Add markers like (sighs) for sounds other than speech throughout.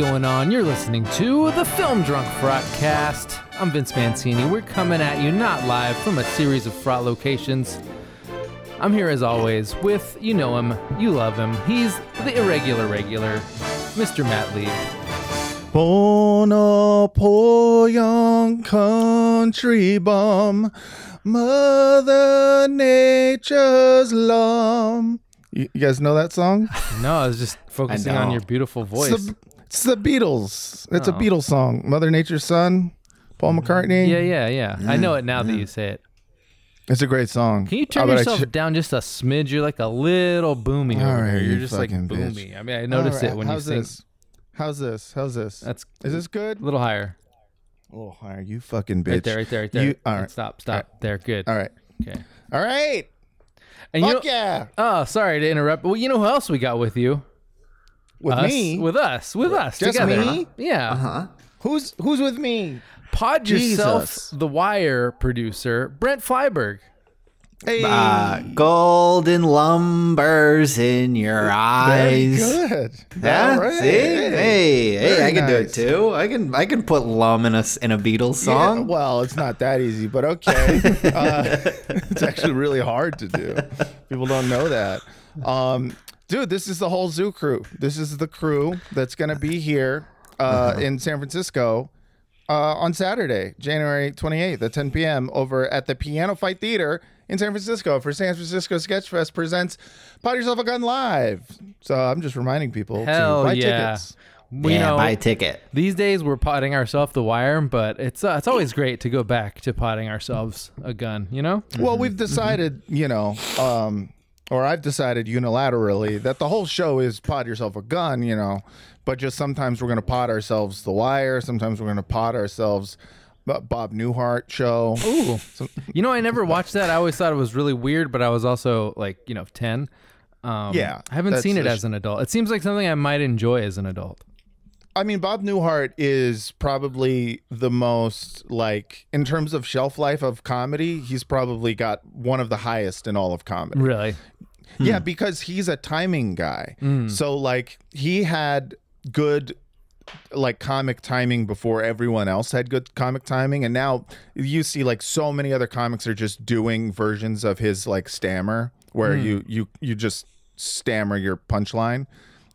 going on? You're listening to the Film Drunk Frotcast. I'm Vince Mancini. We're coming at you not live from a series of fraught locations. I'm here as always with, you know him, you love him. He's the irregular regular, Mr. Matt Lieb. Born a poor young country bum, Mother Nature's lum. You, you guys know that song? No, I was just focusing on your beautiful It's voice. the, it's the Beatles. It's a Oh. Beatles song. Mother Nature's son, Paul mm-hmm. McCartney. Yeah, yeah, yeah. I know it now that you say it. It's a great song. Can you turn yourself down just a smidge? You're like a little boomy All over right, here. You're you just like fucking bitch. boomy. I mean, I noticed right, it when how's you sing. this? How's this? How's this? That's Is this good? a little higher. A little higher. You fucking bitch. Right there, right there, right there. You, all right. Stop, stop. There, good. All right. Okay. All right. And you Fuck know, yeah. oh, sorry to interrupt. Well, you know who else we got with you? With us, me. With us. With us. Just together. me? Yeah. Huh? who's who's with me? Pod yourself, the Wire producer, Brent Flyberg. Hey. Uh, golden lumbers in your eyes. Very eyes. good. Yeah, All right. see, hey, hey, Very I can do it too. I can, I can put lum in a s- in a Beatles Yeah, song. well, it's not that easy, but okay. (laughs) uh, (laughs) it's actually really hard to do. People don't know that. Um, dude, this is the whole zoo crew. This is the crew that's going to be here uh, (laughs) in San Francisco uh, on Saturday, January 28th at 10 p.m. over at the Piano Fight Theater in San Francisco for San Francisco Sketchfest presents Pod Yourself a Gun Live. So I'm just reminding people Hell to buy yeah. tickets. We yeah, know buy a ticket. these days we're potting ourselves the wire, but it's uh, it's always great to go back to potting ourselves a gun, you know? Well, we've decided, you know, um, or I've decided unilaterally that the whole show is pod yourself a gun, you know, but just sometimes we're going to pot ourselves The Wire. Sometimes we're going to pot ourselves Bob Newhart show. Ooh. You know, I never watched that. I always thought it was really weird, but I was also like, you know, 10. Um, Yeah, I haven't seen it a as an adult. It seems like something I might enjoy as an adult. I mean, Bob Newhart is probably the most, like, in terms of shelf life of comedy, he's probably got one of the highest in all of comedy. Really? Yeah, hmm. because he's a timing guy. Hmm. So like he had good like comic timing before everyone else had good comic timing and now you see like so many other comics are just doing versions of his like stammer where hmm. you you you just stammer your punchline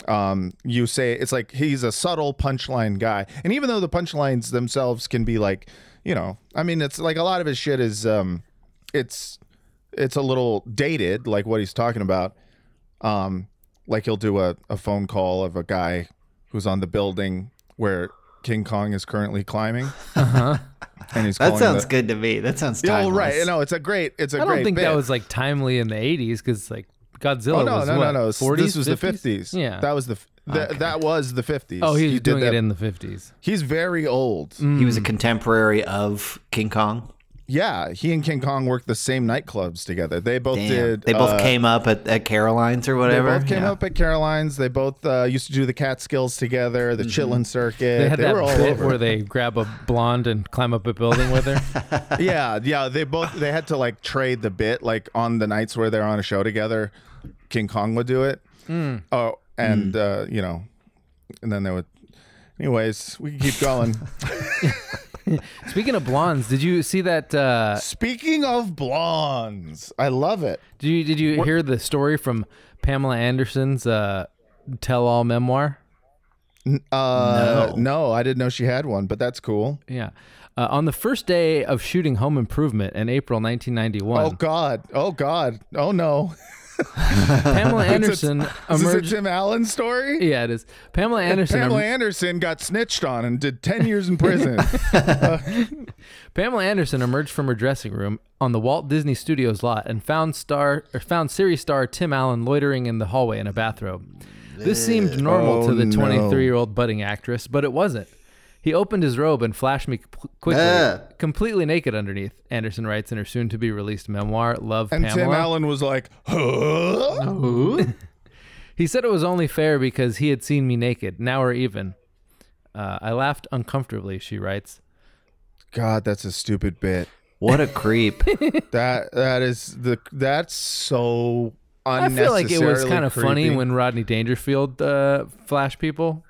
um you say it's like he's a subtle punchline guy and even though the punchlines themselves can be like you know i mean it's like a lot of his shit is um it's it's a little dated, like what he's talking about. Um, like he'll do a, a phone call of a guy who's on the building where King Kong is currently climbing. Uh-huh. And he's (laughs) That sounds the, good to me. That sounds Yeah, timeless. well, right. You know, it's a great. It's a I great. I don't think that was like timely in the 80s because like Godzilla Oh no, was no, what, no, no! 40s, this was the 50s? Yeah. that was the f- th- that was the fifties. oh, he was did doing that- it in the 50s. He's very old. He was a mm. contemporary of King Kong. Yeah, he and King Kong worked the same nightclubs together. They both Damn. did. they both uh, came up at, at Caroline's or whatever. They both came Yeah. up at Caroline's. They both uh, used to do the Catskills together, the Chitlin circuit. They had that were all bit over. where they grab a blonde and climb up a building with her. (laughs) yeah, yeah. They both they had to like trade the bit like on the nights where they're on a show together. King Kong would do it. Hmm. Oh, and uh, you know, and then they would. Anyways, we can keep going. (laughs) (laughs) Speaking of blondes, did you see that? Uh, Speaking of blondes, I love it. did you did you hear the story from Pamela Anderson's uh, tell-all memoir? Uh, No. no, I didn't know she had one, but that's cool. Yeah. Uh, on the first day of shooting Home Improvement in April 1991, Oh God! Oh God! Oh no! (laughs) (laughs) Pamela Anderson Is this a. Tim Allen story? Yeah, it is. Pamela Anderson. Pamela Anderson got snitched on and did 10 years in prison. (laughs) Uh, Pamela Anderson emerged from her dressing room on the Walt Disney Studios lot and found star or found series star Tim Allen loitering in the hallway in a bathrobe. This seemed normal Oh, to the 23-year-old budding actress, but it wasn't. He opened his robe and flashed me quickly, Ugh. completely naked underneath. Anderson writes in her soon-to-be-released memoir, "Love and Pamela." Tim Allen was like, huh? (laughs) He said it was only fair because he had seen me naked. Now we're even. Uh, I laughed uncomfortably. She writes. God, that's a stupid bit. What a creep. (laughs) That that is the that's so unnecessary. I feel like it was kind of funny when Rodney Dangerfield uh, flashed people.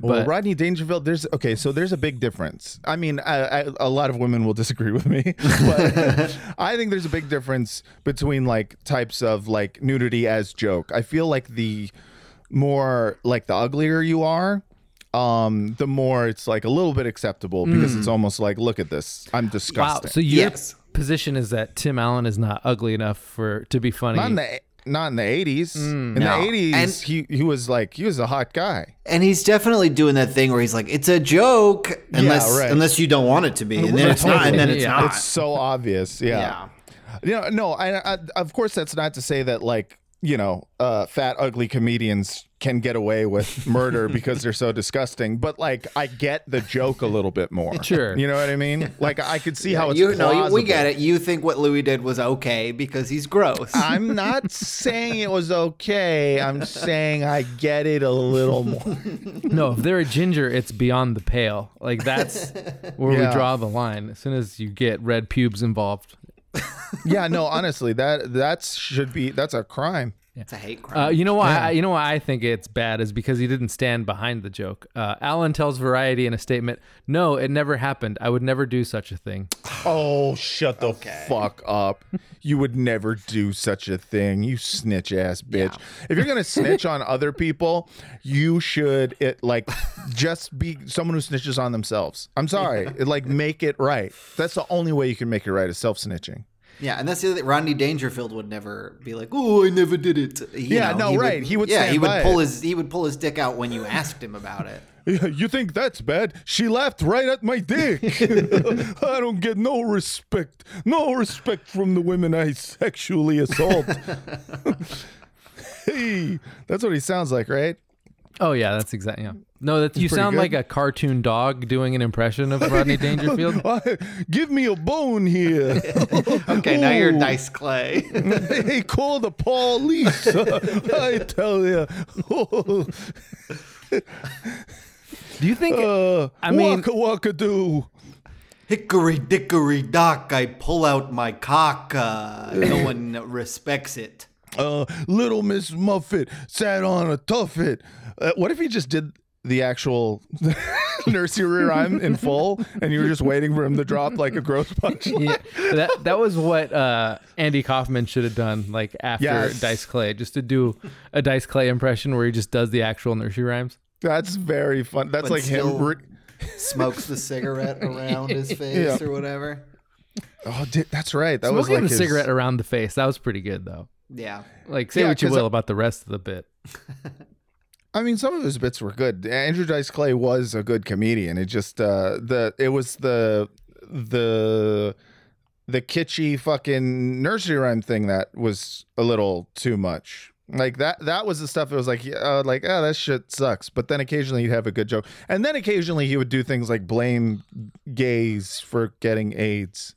Well, Rodney Dangerfield, there's okay, so there's a big difference. I mean, I, I, a lot of women will disagree (laughs) with me, but (laughs) I think there's a big difference between like types of like nudity as joke. I feel like the more like the uglier you are, um, the more it's like a little bit acceptable because it's almost like, look at this, I'm Hmm. wow. disgusting. So your Yes. position position is that Tim Allen is not ugly enough for to be funny. not in the not in the 80s. Mm, in No. the 80s, And- he he was like he was a hot guy. And he's definitely doing that thing where he's like, "It's a joke," unless right. unless you don't want it to be, and then it's not, and then it's Yeah. not. It's so obvious. Yeah. You know, no, I, I uh, of course that's not to say that like, you know, uh fat ugly comedians can get away with (laughs) murder because they're so disgusting, but like I get the joke a little bit more. (laughs) Sure. You know what I mean? Like I could see how it's you know, you- we get it. You think what Louis did was okay because he's gross. I'm not saying it was okay. I'm saying I get it a little more. (laughs) no, if they're a ginger, it's beyond the pale. Like that's where Yeah. we draw the line. As soon as you get red pubes involved. Yeah, no, honestly, that that should be that's a crime. It's a hate crime. Uh, you know why? I, you know why I think it's bad is because he didn't stand behind the joke. Uh, Allen tells Variety in a statement, "No, it never happened. I would never do such a thing." Oh, shut the fuck up. You would never do such a thing, you snitch ass bitch. If you're going to snitch on other people, you should it like just be someone who snitches on themselves. I'm sorry. It, like make it right. That's the only way you can make it right is self-snitching. Yeah, and that's the other thing. Rodney Dangerfield would never be like, "Oh, I never did it." You Yeah, no, right. He would Yeah, stand he would by pull it. his he would pull his dick out when you asked him about it. (laughs) You think that's bad? She laughed right at my dick. (laughs) I don't get no respect. No respect from the women I sexually assault. (laughs) hey, that's what he sounds like, right? Oh yeah, that's exactly. Yeah. No, that you sound good. like a cartoon dog doing an impression of Rodney (laughs) Dangerfield. (laughs) Give me a bone here. (laughs) Okay, now you're Ooh. Dice Clay. hey, call the police. I tell you. Do you think? Uh, I mean- waka waka do. Hickory dickory dock, I pull out my cock. Uh, no one respects it. Uh, little Miss Muffet sat on a tuffet. Uh, what if he just did the actual (laughs) nursery rhyme in full, and you were just waiting for him to drop like a gross punch? (laughs) yeah, that that was what uh, Andy Kaufman should have done, like after Yes. Dice Clay, just to do a Dice Clay impression where he just does the actual nursery rhymes. That's very fun. That's But like still- him. Re- Smokes the cigarette (laughs) around his face Yeah. or whatever. oh, di- that's right. That was like the his- cigarette around the face. That was pretty good though. Yeah. Like say Yeah, what you will I- about the rest of the bit. I mean, some of his bits were good. Andrew Dice Clay was a good comedian. It just uh, the it was the the the kitschy fucking nursery rhyme thing that was a little too much. Like that that was the stuff. It was like uh, like oh that shit sucks. But then occasionally he'd have a good joke, and then occasionally he would do things like blame gays for getting AIDS.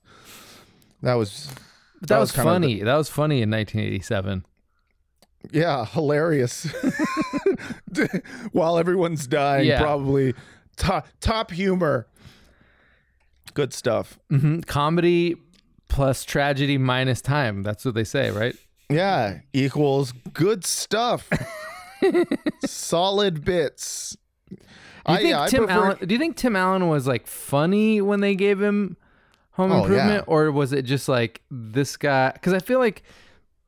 That was But that, was, kind of the- funny. that was funny in 1987. Yeah, hilarious. (laughs) (laughs) While everyone's dying, Yeah. probably top top humor. Good stuff. hmm Comedy plus tragedy minus time. That's what they say, right? Yeah, equals good stuff. (laughs) Solid bits. Do you I, think yeah, I Tim prefer- Allen? Do you think Tim Allen was like funny when they gave him Home Oh, Improvement, yeah. or was it just like this guy? Because I feel like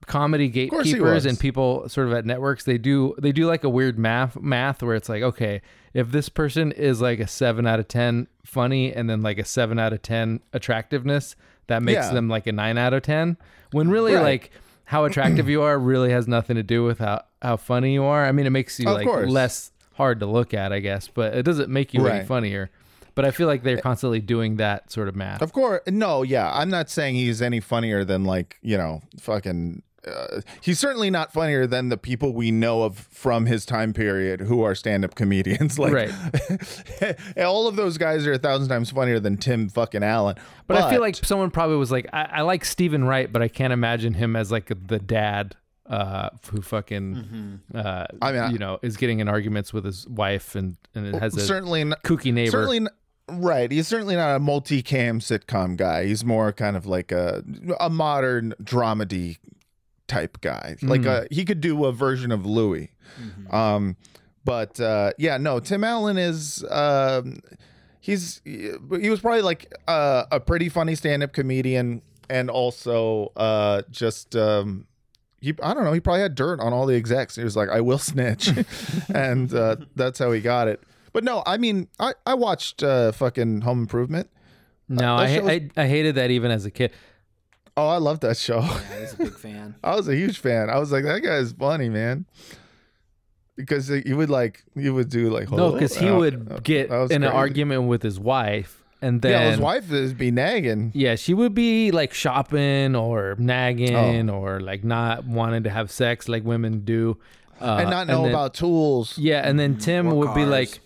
comedy gatekeepers and people sort of at networks they do they do like a weird math math where it's like okay if this person is like a seven out of ten funny and then like a seven out of ten attractiveness that makes Yeah. them like a nine out of ten when really Right. like how attractive you are really has nothing to do with how how funny you are. I mean, it makes you Of like course. less hard to look at, I guess, but it doesn't make you any funnier. But I feel like they're constantly doing that sort of math. Of course, no, yeah. I'm not saying he's any funnier than like you know, fucking. Uh, he's certainly not funnier than the people we know of from his time period who are stand-up comedians. (laughs) Like, Right. (laughs) all of those guys are a thousand times funnier than Tim fucking Allen. But, I feel like someone probably was like, I, I like Steven Wright, but I can't imagine him as like the dad uh, who fucking, uh, I mean, I- you know, is getting in arguments with his wife and, and it has a certainly, n- kooky neighbor. certainly, n- right. He's certainly not a multi-cam sitcom guy. He's more kind of like a a modern dramedy type guy. Like Mm. a, he could do a version of Louis. Um, But uh, yeah, no, Tim Allen is um, he's he was probably like uh, a pretty funny stand-up comedian, and also uh, just um, he I don't know he probably had dirt on all the execs. He was like, I will snitch, (laughs) (laughs) and uh, that's how he got it. But no, I mean, I I watched uh, fucking Home Improvement. No, I, was- I I hated that even as a kid. Oh, I love that show. I was a big fan. (laughs) I was a huge fan. I was like, that guy's funny, man. Because he would like, he would do like, No, "Oh, because he uh, would uh, get that was in an argument with his wife, and then Yeah, his wife is be nagging. Yeah, she would be like shopping or nagging Oh. or like not wanting to have sex like women do, uh, and not know then- about tools. Yeah, and then Tim or would be like,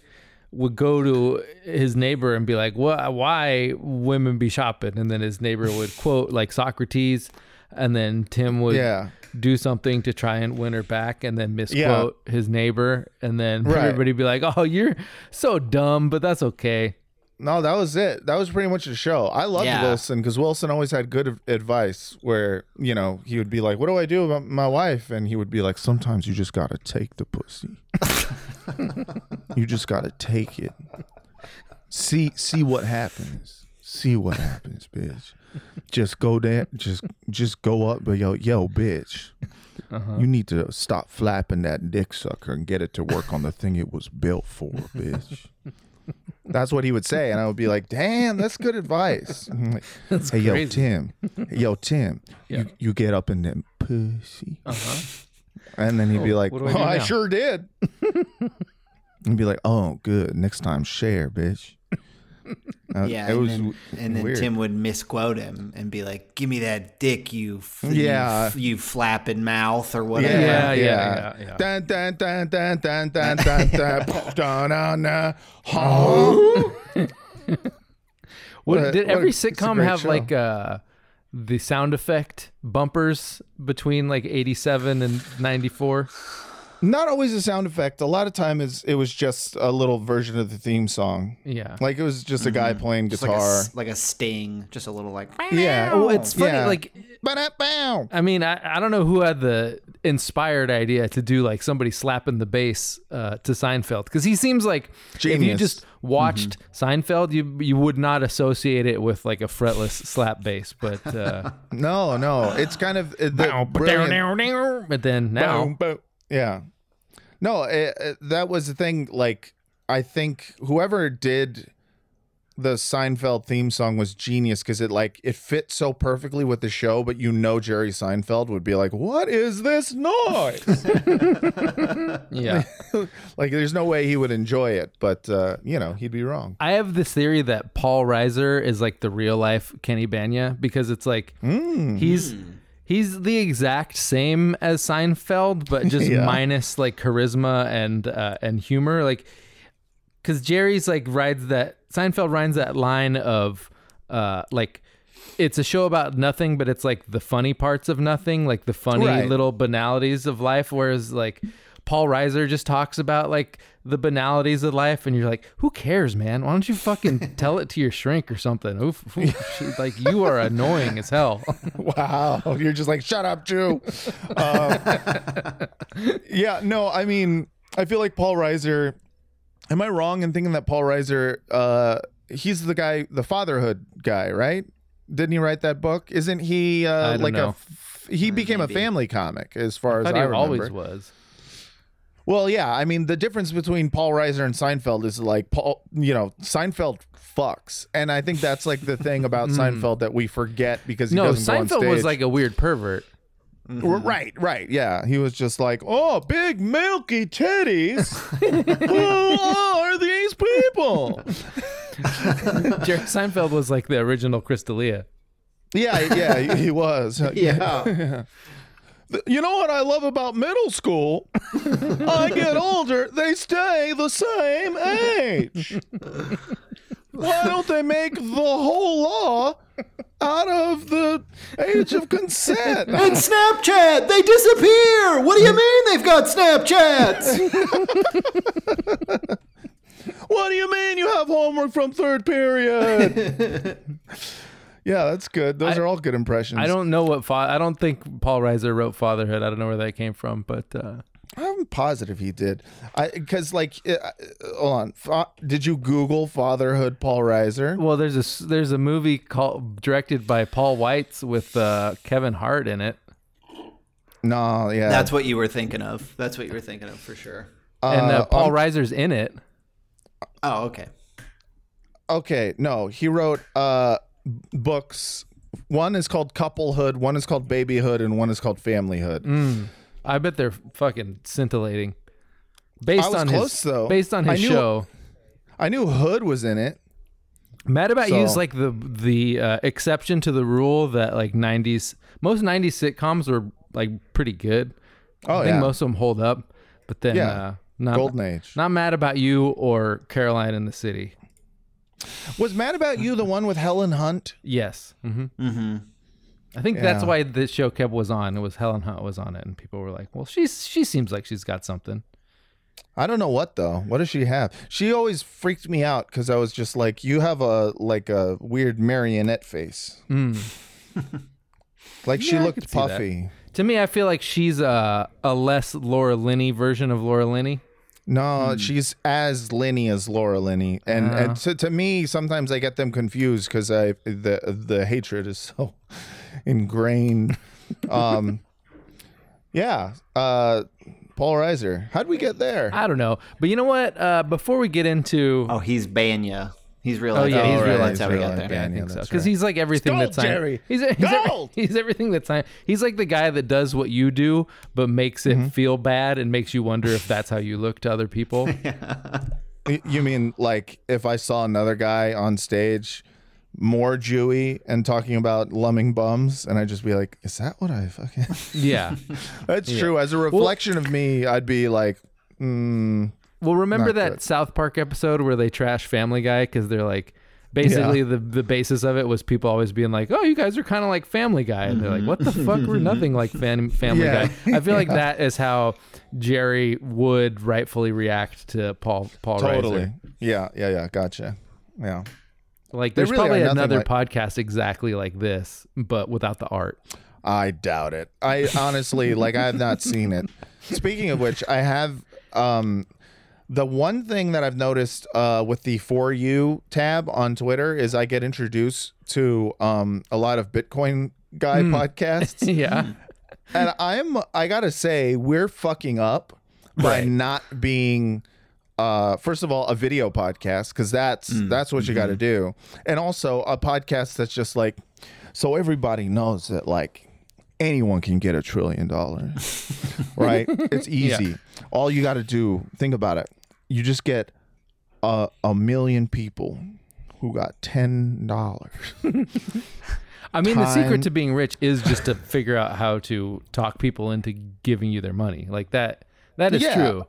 would go to his neighbor and be like, "What? Why women be shopping?" And then his neighbor would (laughs) quote like Socrates, and then Tim would Yeah. do something to try and win her back, and then misquote his neighbor, and then Right. everybody be like, "Oh, you're so dumb," but that's okay. No, that was it. That was pretty much the show. I loved Yeah. Wilson because Wilson always had good advice. Where you know he would be like, "What do I do about my wife?" And he would be like, "Sometimes you just gotta take the pussy. (laughs) you just gotta take it. See, see what happens. See what happens, bitch. Just go there. Just, just go up. But yo, yo, bitch." Uh-huh. You need to stop flapping that dick sucker and get it to work on the thing it was built for, bitch. (laughs) That's what he would say, and I would be like, "Damn, that's good advice." (laughs) Like, (laughs) That's hey, yo. Tim. Hey, yo, Tim. Yeah. You you get up in them pussy, Uh-huh. and then he'd be Oh, like, I "Oh, I sure did." (laughs) and be like, "Oh, good. Next time, share, bitch." (laughs) Uh, Yeah, it and, was then, w- and then weird. Tim would misquote him and be like, "Give me that dick, you, f- you Yeah. f- you, flapping mouth or whatever." Yeah, yeah, yeah, yeah. Dun dun dun dun dun dun (laughs) dun dun dun dun dun. Huh? (laughs) What, What did every it's sitcom have show. like uh the sound effect bumpers between like 87 and 94? Not always a sound effect. A lot of time is it was just a little version of the theme song. Yeah. Like it was just a guy playing Just like a, guitar. like a sting, just a little like. yeah. oh, it's funny Yeah. like Ba-da-bow. I mean, I, I don't know who had the inspired idea to do like somebody slapping the bass uh, to Seinfeld because he seems like if you just watched Seinfeld, you you would not associate it with like a fretless slap bass, but uh, (laughs) No, no. It's kind of uh, the brilliant- but then now Boom, boom. Yeah. No, it, it- that was the thing. Like, I think whoever did the Seinfeld theme song was genius because it like it fit so perfectly with the show. But you know, Jerry Seinfeld would be like, "What is this noise?" (laughs) yeah. (laughs) like, there's no way he would enjoy it. But uh, you know, he'd be wrong. I have this theory that Paul Reiser is like the real life Kenny Bania because it's like Hmm. he's he's the exact same as Seinfeld, but (laughs) just Yeah. minus like charisma and uh, and humor. Like because Jerry's like rides that Seinfeld rides that line of uh like it's a show about nothing, but it's like the funny parts of nothing, like the funny Right. little banalities of life. Whereas like Paul Reiser just talks about like the banalities of life, and you're like, who cares, man? Why don't you fucking (laughs) tell it to your shrink or something? Oof, (laughs) oof. like you are annoying as hell. (laughs) Wow, you're just like, shut up, Jew. Um, yeah, no, I mean, I feel like Paul Reiser. Am I wrong in thinking that Paul Reiser, uh, he's the guy, the fatherhood guy, right? Didn't he write that book? Isn't he uh, like know. a? F- he became maybe. a family comic, as far I as I he remember. always was. Well, yeah, I mean, the difference between Paul Reiser and Seinfeld is like Paul, you know, Seinfeld fucks, and I think that's like the thing about (laughs) Seinfeld that we forget because he Hmm. No, doesn't go on Seinfeld was like a weird pervert. R- Right, right, yeah. He was just like, "Oh, big milky titties. (laughs) Who are these people?" (laughs) Jerry Seinfeld was like the original Chris D'Elia. Yeah, yeah, he- he was. Yeah. You know what I love about middle school? I get older, they stay the same age. Why don't they make the whole law out of the age of consent? (laughs) And Snapchat, they disappear. What do you mean they've got Snapchats? What do you mean you have homework from third period? (laughs) yeah, that's good. Those I- are all good impressions. I don't know what fa- I don't think Paul Reiser wrote Fatherhood. I don't know where that came from, but uh, I'm positive he did. I because like, uh, uh, hold on. Fa- did you Google fatherhood Paul Reiser? Well, there's a s- there's a movie called directed by Paul Weitz with uh, Kevin Hart in it, No, yeah. That's what you were thinking of. That's what you were thinking of for sure. and uh, Uh, Paul um, Reiser's in it. Oh, okay. okay. No, he wrote uh books. One is called Couplehood, one is called Babyhood, and one is called Familyhood. Mm. I bet they're fucking scintillating. Based on close, his though. based on I knew- show. I knew Hood was in it. Mad About You is like the the uh, exception to the rule that like 90s most 90s sitcoms were like pretty good. Oh I think yeah, most of them hold up, but then Yeah. uh, not Golden Age. not Mad About You or Caroline in the City. Was Mad About You the one with Helen Hunt? Yes. hmm Mm-hmm. I think that's Yeah. why the show kept was on. It was Helen Hunt was on it, and people were like, "Well, she's she seems like she's got something." I don't know what though. What does she have? She always freaked me out because I was just like, you have a like a weird marionette face. Mm. (laughs) Like she Yeah, I looked could see that. puffy. To me, I feel like she's a a less Laura Linney version of Laura Linney. No, she's as Linney as Laura Linney, and Ah. and to, to me, sometimes I get them confused because I the the hatred is so (laughs) ingrained. (laughs) um, yeah, uh, Paul Reiser. How'd we get there? I don't know, but you know what? Uh, before we get into Oh, he's Bania. He's real. Oh yeah, he's Oh, real right, life. he's That's how we got life there. Bania. Yeah, I Yeah, so. Because right. he's like everything Gold, that's science. Jerry. He's (laughs) he's, every- Gold. he's everything that's science. He's like the guy that does what you do, but makes it Mm-hmm. feel bad and makes you wonder if that's how you look to other people. (laughs) Y- You mean like if I saw another guy on stage more Jewy and talking about lumming bums, and I'd just be like, "Is that what I fucking?" yeah. (laughs) That's true. As a reflection of me, I'd be like, mm, Well, remember Not that good. South Park episode where they trash Family Guy because they're like, basically the the basis of it was people always being like, "Oh, you guys are kind of like Family Guy," and they're like, "What the fuck? We're nothing like (laughs) fam- Family Yeah. Guy." I feel like (laughs) that is how Jerry would rightfully react to Paul Paul totally. Reiser. Yeah, yeah, yeah. Gotcha. Yeah. Like, there's really probably another like- podcast exactly like this, but without the art. I doubt it. I honestly like I have not seen it. Speaking of which, I have um the one thing that I've noticed uh with the for you tab on Twitter is I get introduced to um a lot of Bitcoin guy (laughs) podcasts. yeah. and I'm I got to say we're fucking up by Right. not being uh first of all a video podcast cuz that's that's what you got to do. And also a podcast that's just like so everybody knows that like anyone can get a trillion dollars. (laughs) right? It's easy. All you got to do, think about it. You just get a a million people who got $10. (laughs) I mean, the secret to being rich is just to figure out how to talk people into giving you their money. Like that. That is Yeah. true.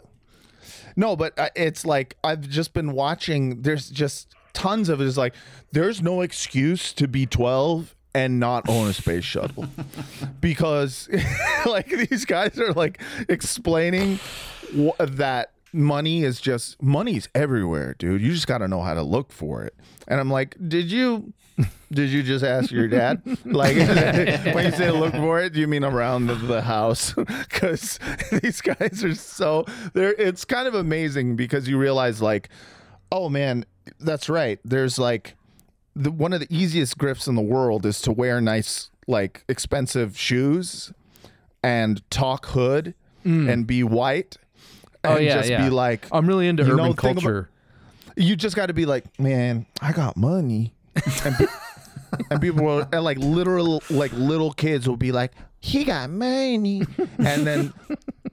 No, but uh, it's like I've just been watching. There's just tons of it. Is like there's no excuse to be 12 and not own a space shuttle (laughs) because (laughs) like these guys are like explaining wh- that money is just money's everywhere, dude. You just got to know how to look for it. And I'm like, did you? (laughs) Did you just ask your dad? (laughs) Like (laughs) when you say look for it, do you mean around the, house? Because these guys are so they're. It's kind of amazing because you realize like, oh man, that's right. There's like the one of the easiest grifts in the world is to wear nice like expensive shoes and talk hood mm. and be white. Oh and yeah, just yeah. be like, I'm really into you know, urban think about- culture. you just got to be like, man, I got money, and, and people will, and like literal, like little kids will be like, he got money, and then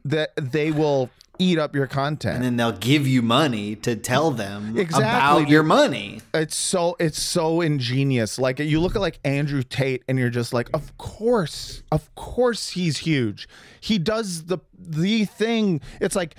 that they will eat up your content. And then they'll give you money to tell them Exactly, about your money. it's so it's so ingenious. Like you look at like Andrew Tate, and you're just like, of course, of course, he's huge. He does the the thing. It's like.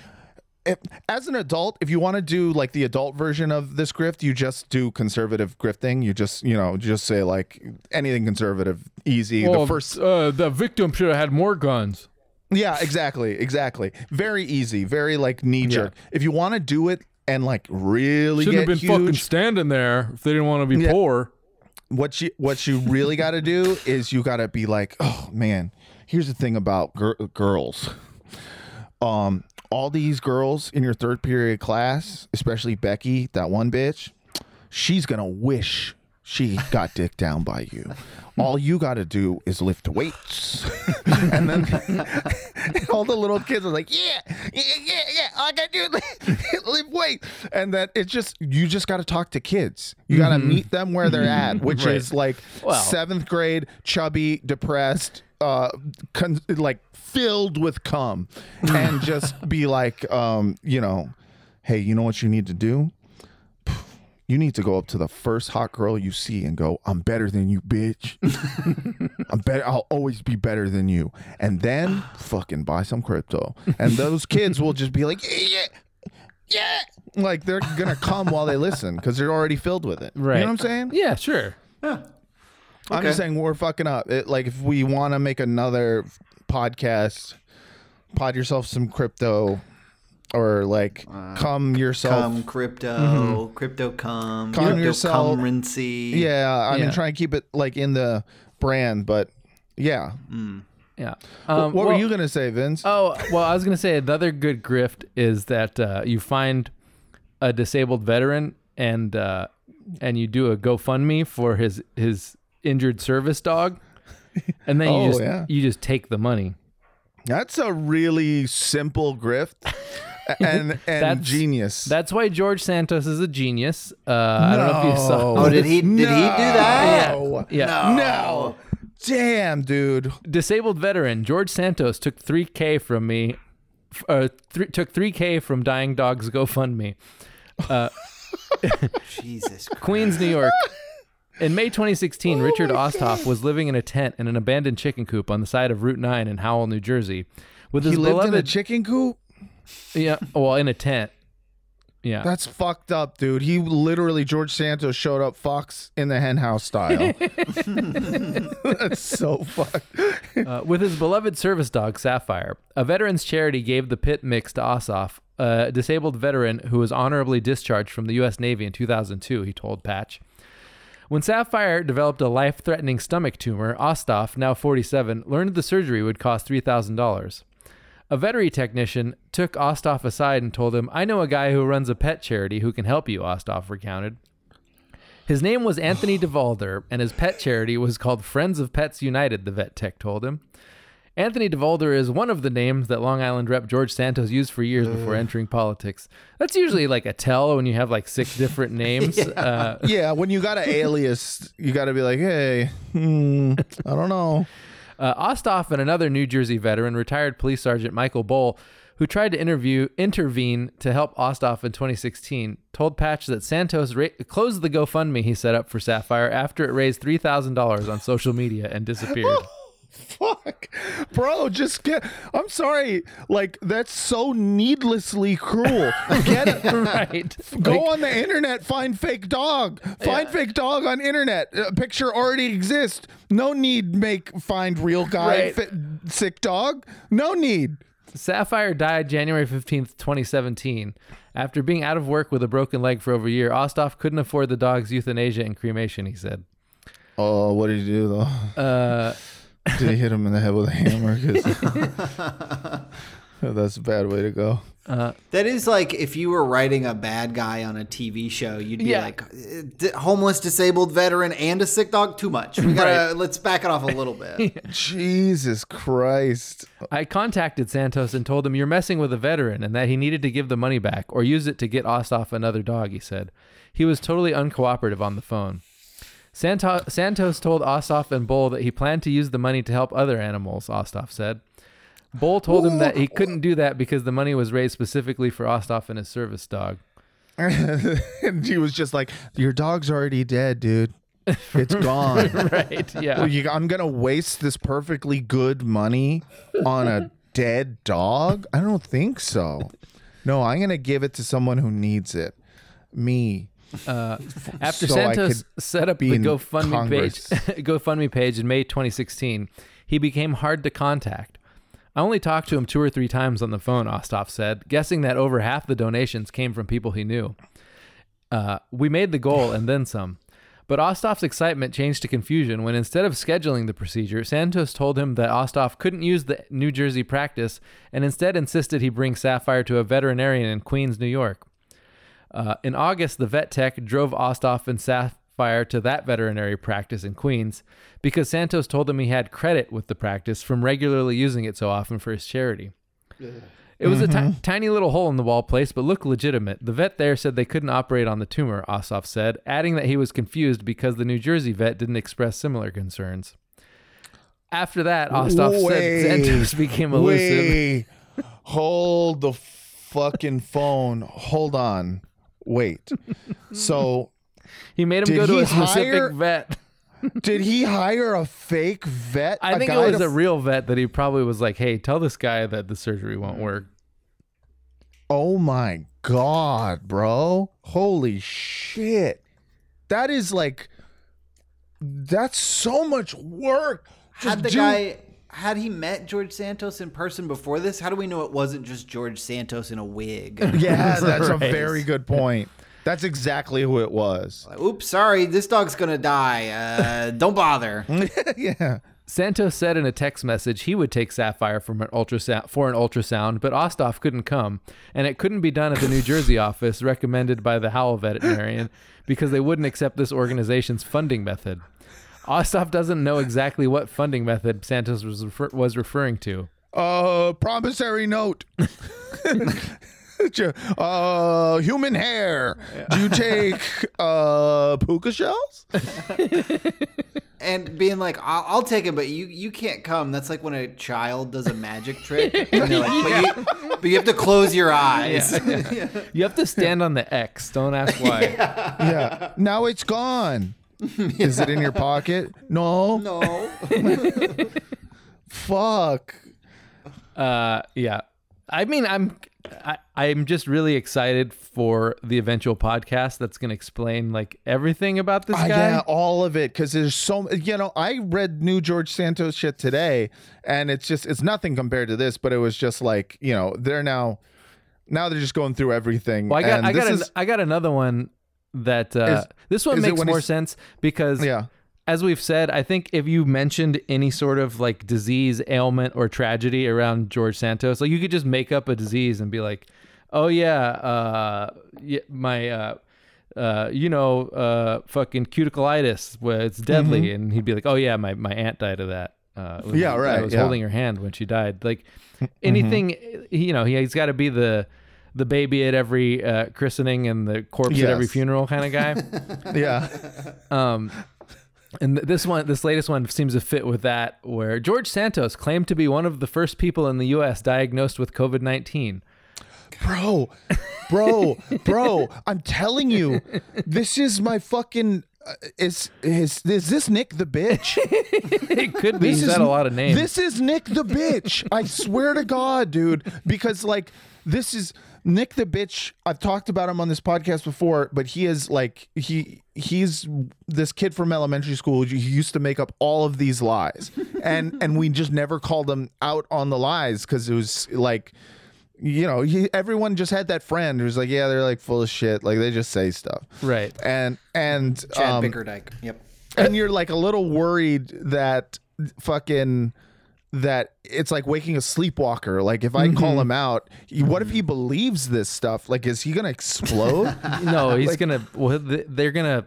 If, as an adult, if you want to do like the adult version of this grift, you just do conservative grifting. You just, you know, just say like anything conservative, easy. the first, uh, the victim should have had more guns. yeah, exactly, exactly. Very easy, very like knee jerk. If you want to do it and like really Shouldn't have been fucking standing there if they didn't want to be Yeah. poor. what you what you really got to do is you got to be like, oh man, here's the thing about gir- girls. um, all these girls in your third period class, especially Becky, that one bitch, she's gonna wish she got dick down by you. All you got to do is lift weights, (laughs) and then (laughs) all the little kids are like, "Yeah, yeah, yeah, yeah! All I gotta do is (laughs) lift, weights." And that it's just you just got to talk to kids. You got to meet them where they're at, which Right. is like Well- seventh grade, chubby, depressed, uh, con- like filled with cum, and just be like, um, you know, hey, you know what you need to do? You need to go up to the first hot girl you see and go, "I'm better than you, bitch. (laughs) I'm better. I'll always be better than you." And then fucking buy some crypto, and those kids will just be like, "Yeah, yeah," like they're gonna come while they listen because they're already filled with it. Right. You know what I'm saying? Yeah, sure. I'm Okay. just saying we're fucking up. It, like if we want to make another podcast, pod yourself some crypto, or like come yourself. Come crypto, crypto come, Come crypto yourself. currency. Yeah, I Yeah. mean, try and keep it like in the brand, but yeah. Yeah. Um, what were well- you gonna say, Vince? Oh well, I was gonna say another good grift is that uh, you find a disabled veteran and uh, and you do a GoFundMe for his his injured service dog, and then (laughs) you Oh, just yeah. you just take the money. That's a really simple grift (laughs) and and That's- genius. That's why George Santos is a genius. Uh, I don't know if you saw. Oh, did he? Did he do that? No. Yeah. No. Damn, dude. Disabled veteran George Santos took 3K from me. Uh, th- took 3K from Dying Dogs GoFundMe. (laughs) Jesus. Christ. (laughs) Queens, New York. In May 2016, Richard Osthoff was living in a tent in an abandoned chicken coop on the side of Route 9 in Howell, New Jersey, with He his lived beloved. in a chicken coop. Yeah, well, in a tent. Yeah, That's fucked up, dude. He literally George Santos showed up Fox in the hen house style. (laughs) That's so fucked. uh, with his beloved service dog Sapphire. A veterans charity gave the pit mix to Osthoff, a disabled veteran who was honorably discharged from the U.S. Navy in 2002. He told Patch. When Sapphire developed a life threatening stomach tumor, Osthoff, now 47, learned the surgery would cost $3,000. A veterinary technician took Osthoff aside and told him, I know a guy who runs a pet charity who can help you, Osthoff recounted. His name was Anthony (sighs) Devolder, and his pet charity was called Friends of Pets United, the vet tech told him. Anthony Devolder is one of the names that Long Island rep George Santos used for years before entering politics. That's usually like a tell when you have like six different (laughs) names. uh, Yeah, when you got an alias, you got to be like, hey, hmm, I don't know. Uh, Osthoff and another New Jersey veteran, retired police sergeant Michael Boll, who tried to interview intervene to help Osthoff in 2016, told Patch that Santos ra- closed the GoFundMe he set up for Sapphire after it raised three thousand dollars on social media and disappeared. (laughs) Fuck, bro, just get. I'm sorry, like that's so needlessly cruel. Get it. (laughs) right? Go Like, on the internet, find fake dog. Find fake dog on internet. A picture already exists. No need make find real guy Right. fit, sick dog. No need. Sapphire died January 15th, 2017. After being out of work with a broken leg for over a year, Osthoff couldn't afford the dog's euthanasia and cremation, he said. Oh, what did he do though? Uh, Did he hit him in the head with a hammer? Cause (laughs) (laughs) that's a bad way to go. That is like if you were writing a bad guy on a TV show, you'd be Yeah. like, "Uh, d- homeless, disabled veteran, and a sick dog. Too much. We gotta let's back it off a little bit. (laughs) Jesus Christ. I contacted Santos and told him you're messing with a veteran and that he needed to give the money back or use it to get Osthoff another dog, he said. He was totally uncooperative on the phone. Santo- Santos told Osthoff and Boll that he planned to use the money to help other animals, Osthoff said. Boll told him that he couldn't do that because the money was raised specifically for Osthoff and his service dog. (laughs) and he was just like, "Your dog's already dead, dude. It's (laughs) gone. right, yeah. Well, you, I'm gonna waste this perfectly good money on a dead dog? I don't think so. No, I'm gonna give it to someone who needs it. Me. After so Santos set up the GoFundMe Congress. page, (laughs) GoFundMe page in May 2016, he became hard to contact. I only talked to him two or three times on the phone, Osthoff said, guessing that over half the donations came from people he knew. Uh, we made the goal and then some. But Osthoff's excitement changed to confusion when instead of scheduling the procedure, Santos told him that Osthoff couldn't use the New Jersey practice and instead insisted he bring Sapphire to a veterinarian in Queens, New York. Uh, in August, the vet tech drove Osthoff and Sapphire to that veterinary practice in Queens because Santos told them he had credit with the practice from regularly using it so often for his charity. It was a ti- tiny little hole in the wall place, but looked legitimate. The vet there said they couldn't operate on the tumor, Osthoff said, adding that he was confused because the New Jersey vet didn't express similar concerns. After that, Wait. said Santos (laughs) became elusive. Hold the fucking phone. Hold on. Wait. So, He made him go to a specific hire- vet. did he hire a fake vet? I think it guy was to a real vet that he probably was like, "Hey, tell this guy that the surgery won't work." Oh my god, bro. Holy shit. That is like that's so much work. Just Had the do- guy had he met George Santos in person before this? How do we know it wasn't just George Santos in a wig? (laughs) Yeah, (laughs) that's a very good point. That's exactly who it was. Like, Oops, sorry, this dog's gonna die. Uh, (laughs) don't bother. yeah. Santos said in a text message he would take Sapphire from an ultrasound for an ultrasound, but Osthoff couldn't come, and it couldn't be done at the New Jersey office recommended by the Howell veterinarian because they wouldn't accept this organization's funding method. Osthoff doesn't know exactly what funding method Santos was, refer- was referring to. Uh promissory note. (laughs) uh human hair. Do you take uh puka shells? And being like, I'll, I'll take it, but you you can't come. That's like when a child does a magic trick. And they're like, but, you, but you have to close your eyes. You have to stand on the X. Don't ask why. (laughs) Yeah. Now it's gone. (laughs) Is it in your pocket? No. no. (laughs) Fuck. Uh, yeah. I mean, I'm I, I'm just really excited for the eventual podcast that's going to explain like everything about this Uh, guy. yeah, all of it because there's so you know I read new George Santos shit today, and it's just it's nothing compared to this, but it was just like you know they're now now they're just going through everything. Well, I got and I got this an, I got another one that uh, Is- this one makes more sense because yeah as we've said, I think if you mentioned any sort of like disease, ailment, or tragedy around George Santos, like you could just make up a disease and be like, "Oh yeah, uh, yeah my, uh, uh, you know, uh, fucking cuticleitis, where it's deadly," and he'd be like, "Oh yeah, my my aunt died of that." Uh, Mm-hmm. Yeah, I right, was yeah. holding her hand when she died. Like anything, you know, he, he's got to be the the baby at every uh, christening and the corpse at every funeral kind of guy. (laughs) yeah Um, and th- this one, this latest one seems to fit with that, where George Santos claimed to be one of the first people in the U.S. diagnosed with COVID nineteen. bro, bro, bro. I'm telling you, this is my fucking. Uh, is is is this Nick the bitch? (laughs) It could be. This He's is had a lot of names. This is Nick the bitch. I swear to God, dude. Because like this is Nick the bitch. I've talked about him on this podcast before, but he is like he he's this kid from elementary school. He used to make up all of these lies, (laughs) and and we just never called him out on the lies because it was like. You know, he, everyone just had that friend who's like, yeah, they're like full of shit. Like they just say stuff, right. and and Chad um, Bickerdike. Yep. and you're like a little worried that fucking that it's like waking a sleepwalker. Like if I Mm-hmm. call him out, what if he believes this stuff? Like is he gonna explode? (laughs) No, he's gonna. Well, they're gonna.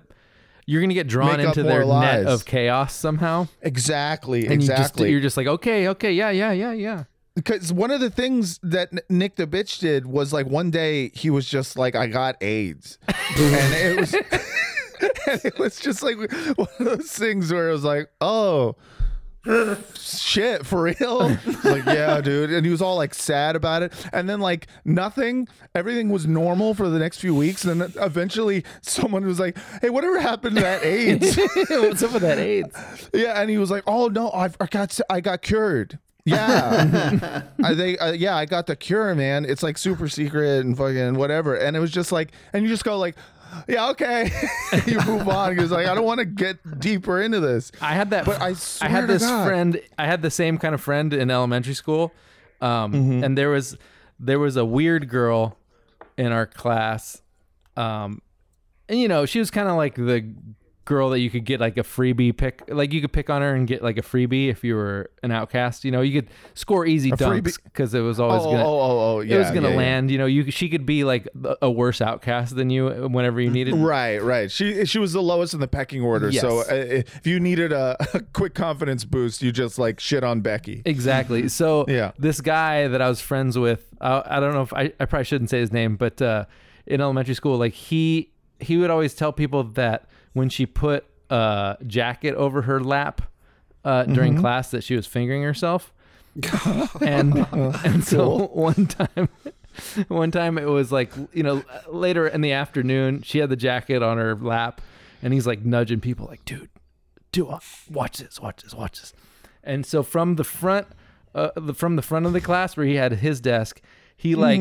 You're gonna get drawn into their more net of chaos somehow, exactly, and exactly. you just you're just like, okay, okay, yeah, yeah, yeah, yeah. because one of the things that Nick the bitch did was like one day he was just like, I got AIDS, (laughs) and it was. (laughs) And it was just like one of those things where it was like, oh, shit, for real? (laughs) Like, yeah, dude. And he was all like sad about it. And then like nothing, everything was normal for the next few weeks. And then eventually someone was like, hey, whatever happened to that AIDS? (laughs) What's up with that AIDS? yeah. And he was like, oh no, I've, I got, I got cured. Yeah, (laughs) I think uh, yeah, I got the cure, man. It's like super secret and fucking whatever. And it was just like, and you just go like, yeah, okay. (laughs) you move on because like I don't want to get deeper into this. I had that. But I I had this God. friend. I had the same kind of friend in elementary school, um, Mm-hmm. and there was there was a weird girl in our class, um, and you know she was kind of like the girl that you could get like a freebie pick like you could pick on her and get like a freebie if you were an outcast you know you could score easy dunks because it was Oh, always oh, gonna oh, oh, it yeah. was gonna yeah, yeah. land you know you she could be like a worse outcast than you whenever you needed (laughs) Right, right. She she was the lowest in the pecking order. So Yes. uh, if you needed a, (laughs) a quick confidence boost, you just like shit on Becky. Exactly. (laughs) So Yeah. this guy that I was friends with, uh, I don't know if I, I probably shouldn't say his name, but uh, in elementary school, like he he would always tell people that when she put a jacket over her lap uh, during class, that she was fingering herself. (laughs) and (laughs) and so one time. (laughs) One time it was like you know later in the afternoon she had the jacket on her lap and he's like nudging people like dude do watch this watch this watch this and so from the front uh, the, from the front of the class where he had his desk he like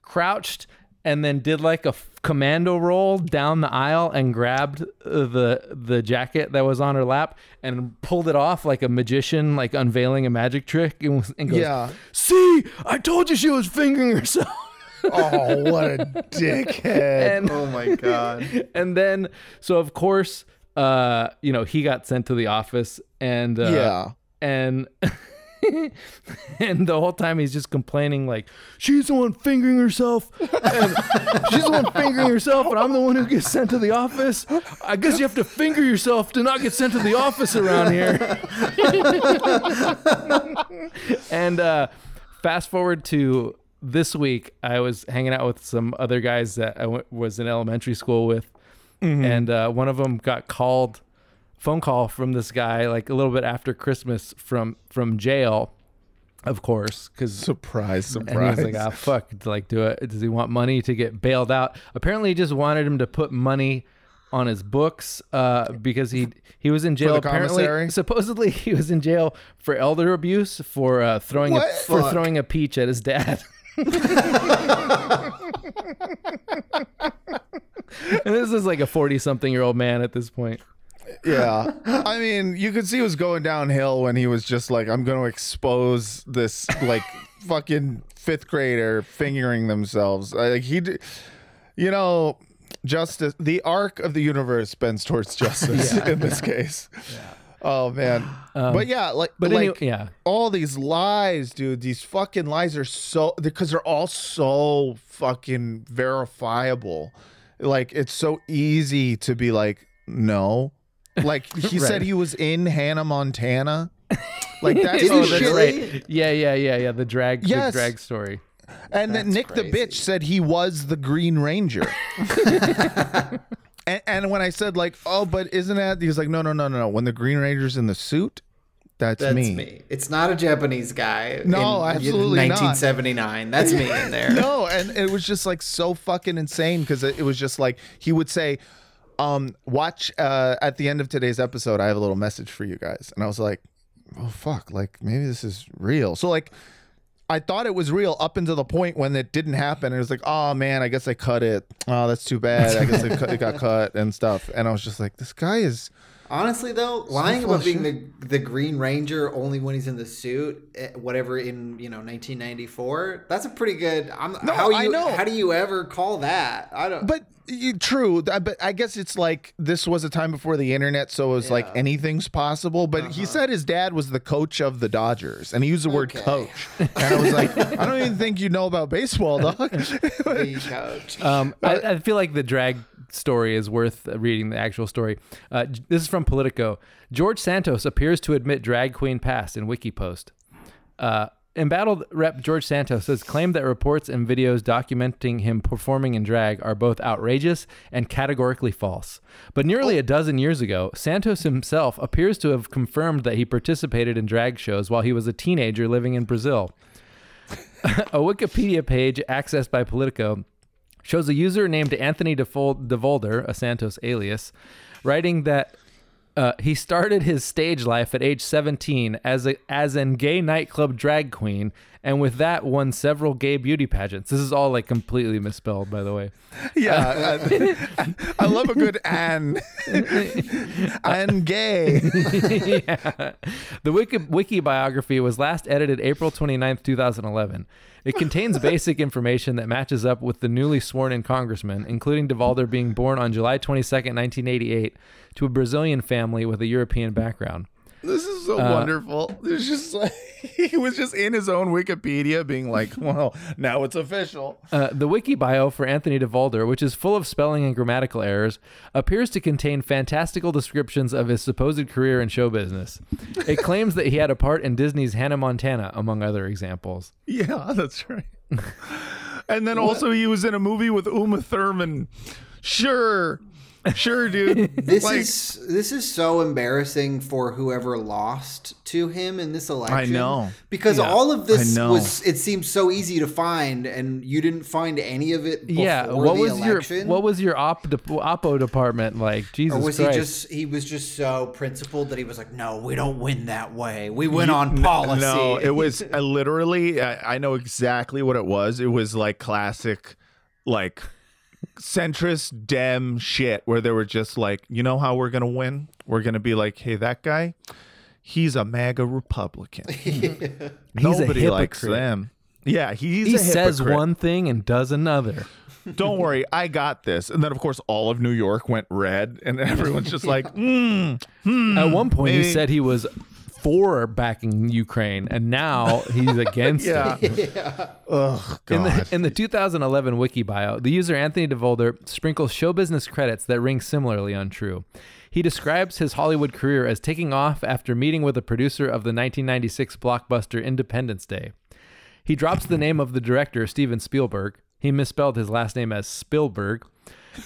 crouched and then did like a f- commando roll down the aisle and grabbed uh, the the jacket that was on her lap and pulled it off like a magician like unveiling a magic trick and, was, and goes Yeah. see i told you she was fingering herself (laughs) Oh, what a dickhead! and Oh my god. (laughs) and then so of course uh you know he got sent to the office and uh, yeah. and (laughs) (laughs) and the whole time he's just complaining like she's the one fingering herself. And (laughs) she's the one fingering herself and i'm the one who gets sent to the office. I guess you have to finger yourself to not get sent to the office around here. (laughs) And uh fast forward to this week i was hanging out with some other guys that i w- was in elementary school with. And uh, one of them got called phone call from this guy like a little bit after Christmas from from jail, of course, because Surprise, and he surprise. was like, "Ah, fuck! Like, do it? Does he want money to get bailed out?" Apparently, he just wanted him to put money on his books uh, because he he was in jail. apparently, (laughs) supposedly he was in jail for elder abuse for uh, throwing a, for Fuck. throwing a peach at his dad. (laughs) (laughs) and this is like a forty-something-year-old man at this point. Yeah. (laughs) I mean, you could see it was going downhill when he was just like, I'm going to expose this like (laughs) fucking fifth grader fingering themselves. Like he, you know, justice. The arc of the universe bends towards justice (laughs) in this case. Oh man. Um, but yeah, like, But like, yeah. all these lies, dude. These fucking lies are so because they're all so fucking verifiable. Like it's so easy to be like, no. Like (laughs) he Right. said he was in Hannah Montana. Like (laughs) oh, that's Did the he shit. Yeah, yeah, yeah, yeah. The drag, Yes. the drag story. And then That's Nick the bitch said he was the Green Ranger. (laughs) and, and when I said like, oh, but isn't that? He was like, no, no, no, no, no. When the Green Ranger's in the suit, that's, That's me. me. It's not a Japanese guy. No, in absolutely not. 1979. That's me in there. no, and it was just like so fucking insane because it, it was just like he would say, um, watch uh, at the end of today's episode, I have a little message for you guys. And I was like, oh fuck, like maybe this is real. So like I thought it was real up until the point when it didn't happen. It was like, oh man, I guess I cut it. Oh, that's too bad. I guess it, cut, it got (laughs) cut and stuff. And I was just like, this guy is Honestly, though, lying about being the the Green Ranger only when he's in the suit, eh, whatever in you know 1994, that's a pretty good. I'm, how I you know. how do you ever call that? I don't. But true, but I guess it's like this was a time before the internet, so it was like anything's possible. But he said his dad was the coach of the Dodgers, and he used the word Okay. coach, and I was like, I don't even think you know about baseball, dog. (laughs) the (laughs) coach. Um, I, I feel like the drag story is worth reading the actual story. Uh, this is from Politico. George Santos appears to admit drag queen past in WikiPost. Uh, embattled rep George Santos has claimed that reports and videos documenting him performing in drag are both outrageous and categorically false. But nearly a dozen years ago, Santos himself appears to have confirmed that he participated in drag shows while he was a teenager living in Brazil. (laughs) a Wikipedia page accessed by Politico shows a user named Anthony DeVolder, a Santos alias, writing that Uh, he started his stage life at age 17 as a as an gay nightclub drag queen, and with that won several gay beauty pageants. This is all like completely misspelled, by the way. Yeah, I, I love a good and (laughs) and gay. (laughs) yeah. The wiki, wiki biography was last edited April 29th, 2011. It contains basic information that matches up with the newly sworn in congressman, including DeVolder being born on July 22nd, 1988, to a Brazilian family with a European background. This is so Uh, wonderful. It's just like (laughs) he was just in his own Wikipedia, being like, (laughs) "Well, now it's official." Uh, the wiki bio for Anthony DeVolder, which is full of spelling and grammatical errors, appears to contain fantastical descriptions of his supposed career in show business. It claims that he had a part in Disney's Hannah Montana, among other examples. Yeah, (laughs) that's right. and then also he was in a movie with Uma Thurman. Sure, (laughs) sure, dude. This Like, is this is so embarrassing for whoever lost to him in this election. I know. because Yeah, all of this was it seems so easy to find, and you didn't find any of it. Before yeah, what the was election? your what was your op de- oppo department like? Jesus Or was Christ! he just he was just so principled that he was like, no, we don't win that way. We win on policy. No, it (laughs) was I literally. I, I know exactly what it was. It was like classic, like centrist dem shit, where they were just like, you know how we're gonna win? We're gonna be like, hey, that guy, he's a MAGA Republican. (laughs) Nobody likes hypocrite. them. Yeah, he's he a says one thing and does another. Don't worry, I got this. And then of course all of New York went red, and (laughs) everyone's just (laughs) like, mm, hmm, At one point, he said he was for backing Ukraine, and now he's against (laughs) yeah. it. (laughs) Ugh, In the, in the 2011 wiki bio, the user Anthony DeVolder sprinkles show business credits that ring similarly untrue. He describes his Hollywood career as taking off after meeting with a producer of the 1996 blockbuster Independence Day. He drops the name of the director, Steven Spielberg. He misspelled his last name as Spielberg.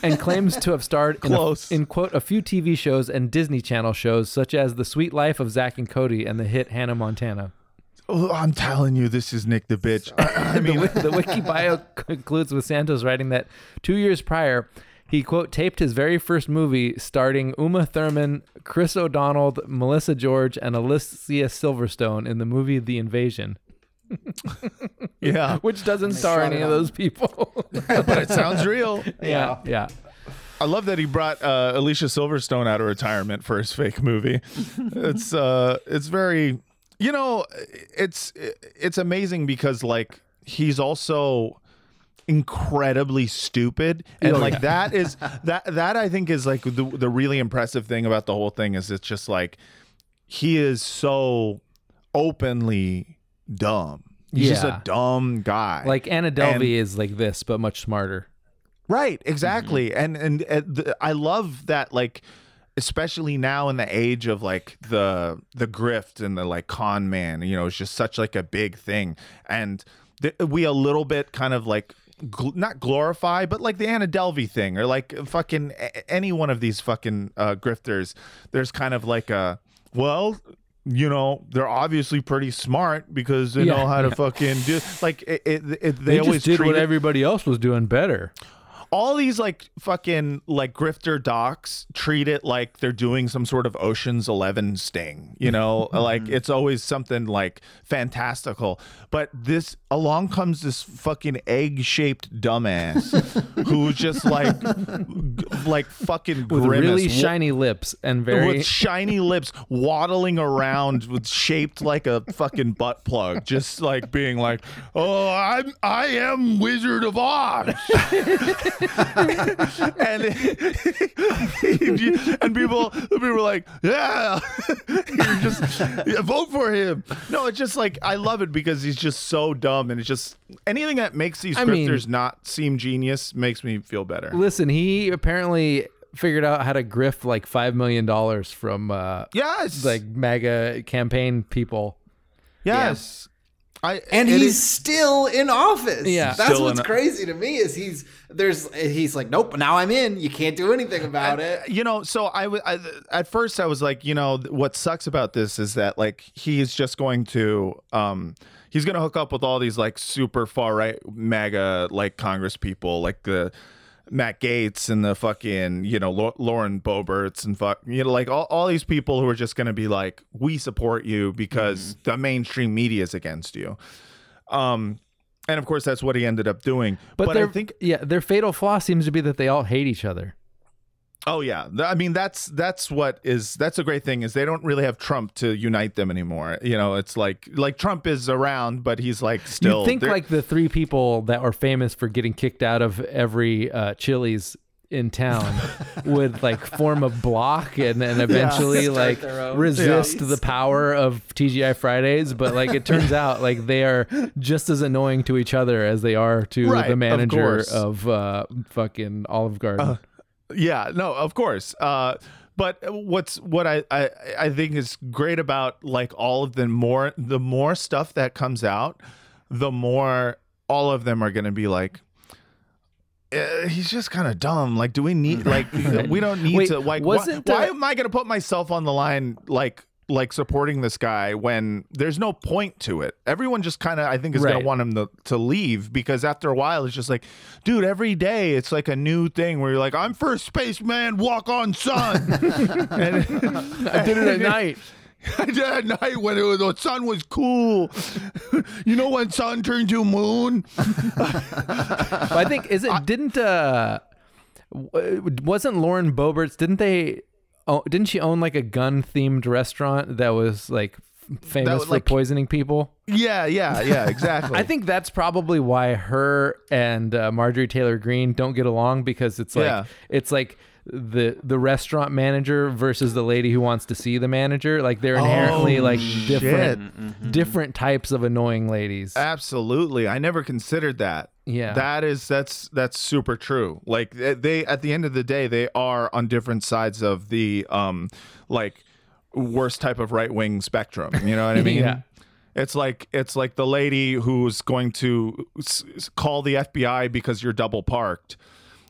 And claims to have starred in, a, in quote a few TV shows and Disney Channel shows such as The Sweet Life of Zack and Cody and the hit Hannah Montana. Oh, I'm telling you, this is Nick the bitch. (laughs) I, I mean, the, the wiki bio (laughs) concludes with Santos writing that two years prior, he quote taped his very first movie starring Uma Thurman, Chris O'Donnell, Melissa George, and Alicia Silverstone in the movie The Invasion, (laughs) yeah, which doesn't star any of those people. (laughs) but it sounds real. (laughs) yeah, yeah. I love that he brought uh, Alicia Silverstone out of retirement for his fake movie. it's uh, it's very, you know, it's it's amazing because like he's also incredibly stupid and Oh, like yeah. that is that that I think is like the the really impressive thing about the whole thing is it's just like he is so openly dumb. He's just a dumb guy. Like Anna Delvey is like this, but much smarter. Right, exactly. And and uh, the, I love that like especially now in the age of like the the grift and the like con man, you know, it's just such like a big thing. And th- we a little bit kind of like gl- not glorify, but like the Anna Delvey thing or like fucking a- any one of these fucking uh, grifters. There's kind of like a well, you know, they're obviously pretty smart because they Yeah, know how to yeah. fucking do like it. it, it they, They, always did treat what it- everybody else was doing better. All these like fucking like grifter docs treat it like they're doing some sort of Ocean's 11 sting, you know? (laughs) Mm-hmm. like it's always something like fantastical. But this along comes this fucking egg-shaped dumbass (laughs) who's just like g- like fucking With grimace, really wa- shiny lips and very with shiny lips waddling around with shaped like a fucking butt plug just like being like oh i'm i am wizard of oz (laughs) (laughs) and (laughs) and people people were like yeah. (laughs) Just vote for him. No it's just like i love it because he's just so dumb and it's just anything that makes these I mean- not seem genius makes me feel better. Listen, he apparently figured out how to grift like five million dollars from uh, yes. like mega campaign people. yes I, and he's is- still in office. Yeah. that's Still what's crazy to me is he's there's he's like, nope, now I'm in. You can't do anything about it. you know so I was at first i was like you know what sucks about this is that like he's just going to um he's going to hook up with all these like super far right maga like congress people like the Matt Gaetz and the fucking you know Lau- Lauren Boeberts and fuck you know like all, all these people who are just gonna be like we support you because Mm-hmm. the mainstream media is against you. Um, and of course that's what he ended up doing. But, But, I think yeah, their fatal flaw seems to be that they all hate each other. Oh yeah, I mean that's that's what is that's a great thing is they don't really have Trump to unite them anymore. You know, it's like like Trump is around, but he's like still. you think like the three people that are famous for getting kicked out of every uh, Chili's in town (laughs) would like form a block and then eventually like resist Chili's. the power of TGI Fridays. But like it turns out like they are just as annoying to each other as they are to Right, the manager course. of, uh, fucking Olive Garden. Yeah, no, of course. Uh, but what's what I, I I think is great about like all of the more the more stuff that comes out, the more all of them are going to be like. "Eh, he's just kind of dumb. Like, do we need like (laughs) we don't need Wait, to like? Why, why uh, am I going to put myself on the line like like supporting this guy when there's no point to it? Everyone just kind of I think is going to want him to to leave because after a while it's just like, dude, every day it's like a new thing where you're like, I'm first spaceman, walk on sun. (laughs) and, I did it at (laughs) night. I did it at night when it was, the sun was cool. (laughs) you know when sun turned to moon? I think is it didn't uh wasn't Lauren Boeberts didn't they oh, didn't she own like a gun themed restaurant that was like famous was, for like- poisoning people? Yeah, yeah, yeah, (laughs) exactly. I think that's probably why her and uh, Marjorie Taylor Greene don't get along because it's like Yeah. it's like the the restaurant manager versus the lady who wants to see the manager like they're inherently Oh, like shit. different different types of annoying ladies. Absolutely. I never considered that. Yeah. That is that's that's super true. Like they- they at the end of the day they are on different sides of the um like worst type of right-wing spectrum, you know what I (laughs) mean? Yeah. It's like it's like the lady who's going to s- call the FBI because you're double parked.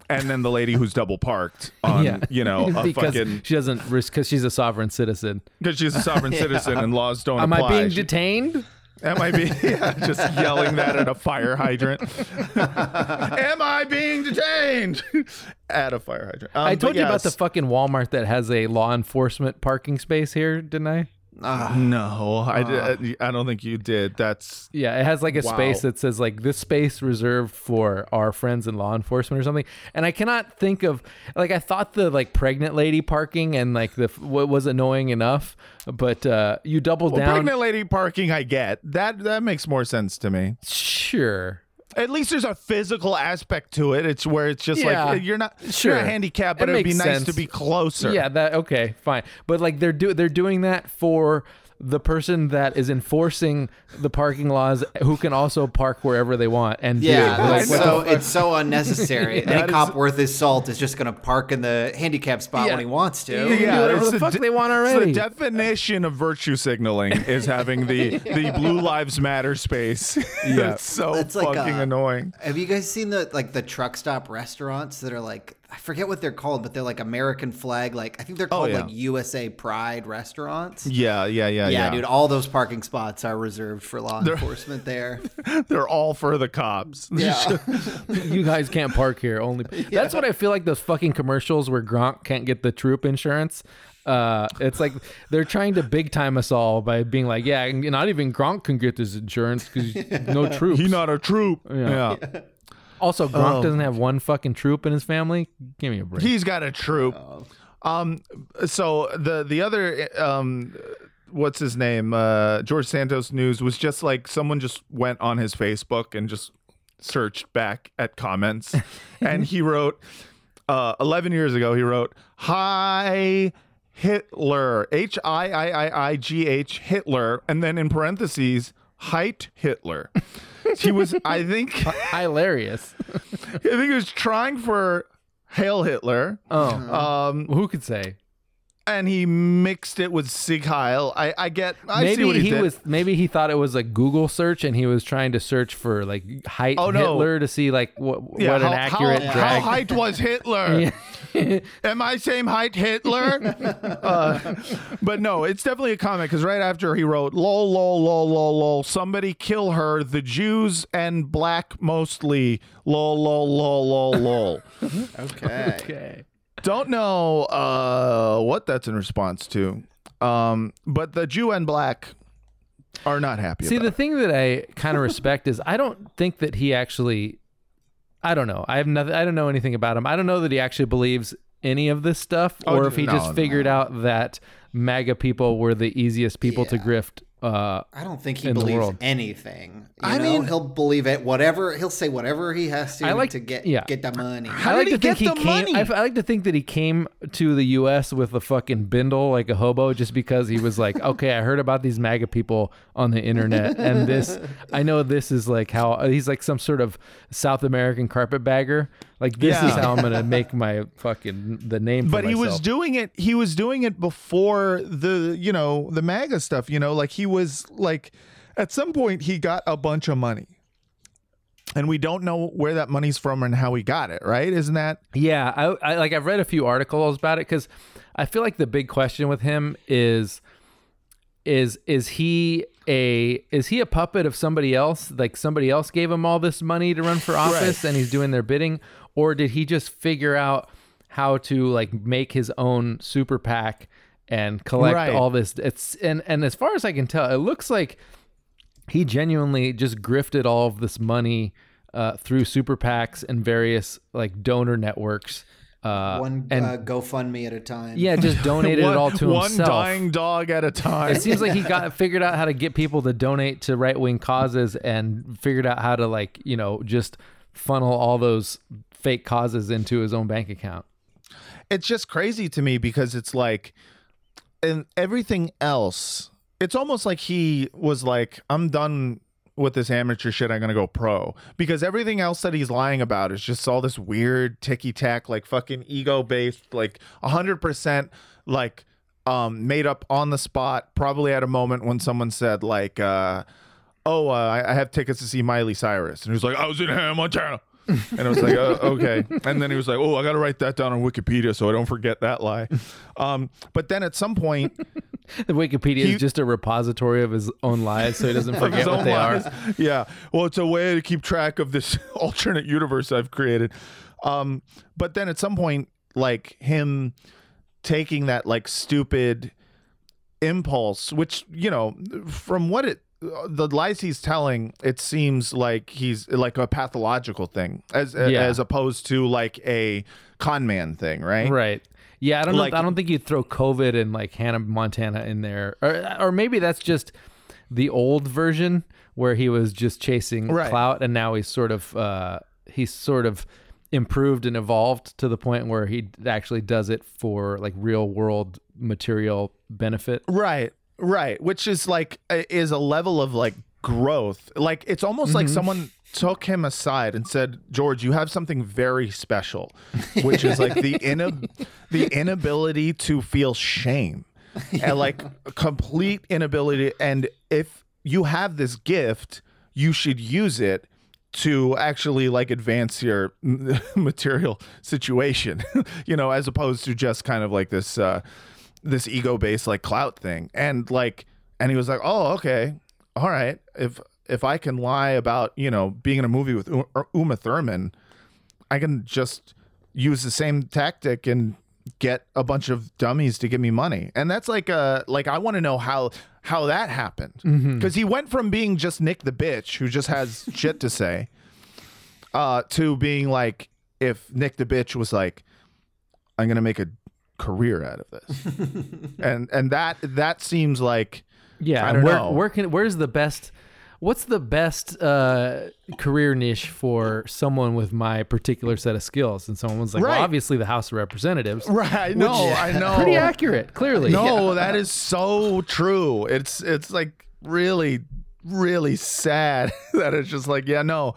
And then the lady who's double parked (laughs) on, yeah, you know, a because fucking she doesn't risk because she's a sovereign citizen. because she's a sovereign (laughs) citizen and laws don't Am apply. I being She- detained? Am I being yeah, just yelling that at a fire hydrant? (laughs) Am I being detained (laughs) at a fire hydrant? Um, I but told you about the fucking Walmart that has a law enforcement parking space here, didn't I? Ah, no, I did, I don't think you did. That's Yeah, it has like a Wow. space that says like this space reserved for our friends in law enforcement or something. And I cannot think of like I thought the like pregnant lady parking and like the what was annoying enough, but uh you double well, down. pregnant lady parking. I get that. That makes more sense to me. Sure. At least there's a physical aspect to it. It's where it's just Yeah, like you're not sure. you're handicapped, but it'd be makes nice sense. to be closer. Yeah, that okay, fine. But like they're do they're doing that for the person that is enforcing the parking laws who can also park wherever they want and do. yeah, Like, that's what the so it's so unnecessary. (laughs) Any That cop is- worth his salt is just gonna park in the handicap spot Yeah. when he wants to. yeah, can do whatever it's the fuck de- they want it's already. the definition of virtue signaling is having the (laughs) the Blue Lives Matter space. (laughs) Yeah. it's so It's like, fucking uh, annoying. Have you guys seen the like the truck stop restaurants that are like I forget what they're called, but they're like American flag, like I think they're called Oh, yeah. like USA Pride restaurants. Yeah, yeah, yeah, Yeah, yeah. dude, all those parking spots are reserved for law enforcement there. (laughs) They're all for the cops. (laughs) Yeah. (laughs) you guys can't park here. Only that's what I feel like those fucking commercials where Gronk can't get the troop insurance. Uh, it's like they're trying to big time us all by being like, yeah, not even Gronk can get this insurance because no troops. He not a troop. Yeah. Yeah. Also, Gronk Oh. doesn't have one fucking troop in his family. Give me a break. He's got a troop. Oh. Um so the the other um what's his name? Uh George Santos news was just like someone just went on his Facebook and just searched back at comments (laughs) and he wrote uh 11 years ago he wrote hi Hitler H I I I I G H Hitler and then in parentheses height Hitler. (laughs) He was I think (laughs) Hilarious. I think he was trying for Hail Hitler. Oh, Um, who could say? And he mixed it with Sieg Heil. I, I get. I see maybe what he, he did. was. Maybe he thought it was a Google search, and he was trying to search for like height Oh, no. Hitler to see like what Yeah, what how, an accurate how, drag. how height was Hitler? (laughs) Am I same height Hitler? (laughs) uh, but no, it's definitely a comic because right after he wrote lol lol lol lol lol somebody kill her the Jews and black mostly lol lol lol lol lol. (laughs) Okay. Okay. Don't know uh, what that's in response to, um, but the Jew and black are not happy. See, the thing that I kind of (laughs) respect is I don't think that he actually. I don't know. I have nothing. I don't know anything about him. I don't know that he actually believes any of this stuff, Oh, or if he no, just no. figured out that MAGA people were the easiest people to grift. Uh, I don't think he believes anything. You I know? mean- he'll believe it. Whatever he'll say, whatever he has to I like- to get yeah. get the money. How I like did he to think get he came. money? I, I like to think that he came to the U.S. with a fucking bindle like a hobo, just because he was like, (laughs) okay, I heard about these MAGA people on the internet, and this, I know this is like how he's like some sort of South American carpetbagger. Like this is how I'm gonna (laughs) make my fucking the name. But he was doing it he was doing it before the you know the maga stuff you know? Like he was like at some point he got a bunch of money. And we don't know where that money's from and how he got it right? Isn't that? Yeah, I, I like I've read a few articles about it because I feel like the big question with him is is is he a is he a puppet of somebody else? Like somebody else gave him all this money to run for office and he's doing their bidding, or did he just figure out how to like make his own super PAC and collect Right. all this? It's and and as far as I can tell, it looks like he genuinely just grifted all of this money uh, through super PACs and various like donor networks. Uh, One and uh, GoFundMe at a time. yeah, just (laughs) donated one, it all to one himself. One dying dog at a time It seems like he got figured out how to get people to donate to right wing causes and figured out how to like you know just funnel all those fake causes into his own bank account. it's just crazy to me because it's like and everything else it's almost like he was like i'm done with this amateur shit i'm gonna go pro because everything else that he's lying about is just all this weird ticky tack like fucking ego based like 100% like um made up on the spot probably at a moment when someone said like uh oh uh, I, have tickets to see miley cyrus and he was like i was in hannah montana and I was like, oh, okay. And then he was like, oh, I got to write that down on Wikipedia so I don't forget that lie. Um, but then at some point, (laughs) The Wikipedia He- is just a repository of his own lies, so he doesn't (laughs) forget what they lies- are. Yeah. Well, it's a way to keep track of this (laughs) alternate universe I've created. Um, but then at some point, like him taking that like stupid impulse, which, you know, from what it, the lies he's telling, it seems like he's like a pathological thing, as Yeah. as opposed to like a con man thing, right? Right. Yeah, I don't Like- know. I don't think you'd throw COVID and like Hannah Montana in there, or or maybe that's just the old version where he was just chasing Right. clout, and now he's sort of uh, he's sort of improved and evolved to the point where he actually does it for like real world material benefit. Right, right. Which is like is a level of like growth. Like it's almost like someone took him aside and said, "George, you have something very special, which is like the ina- (laughs) the inability to feel shame, (laughs) and like a complete inability. And if you have this gift, you should use it." to actually like advance your (laughs) material situation you know as opposed to just kind of like this uh this ego based like clout thing. And like and he was like oh okay. All right. If if i can lie about you know being in a movie with uma thurman i can just use the same tactic and get a bunch of dummies to give me money. And that's like uh like i want to know how how that happened. Because he went from being just nick the bitch who just has (laughs) shit to say uh to being like if nick the bitch was like i'm gonna make a career out of this (laughs) and and that that seems like Yeah, I don't where, know. where can where's the best? What's the best uh, career niche for someone with my particular set of skills? And someone was like, Right. "Well, obviously the House of Representatives." right no i (laughs) know Pretty accurate, clearly. no that is so true it's it's like really really sad (laughs) that it's just like yeah no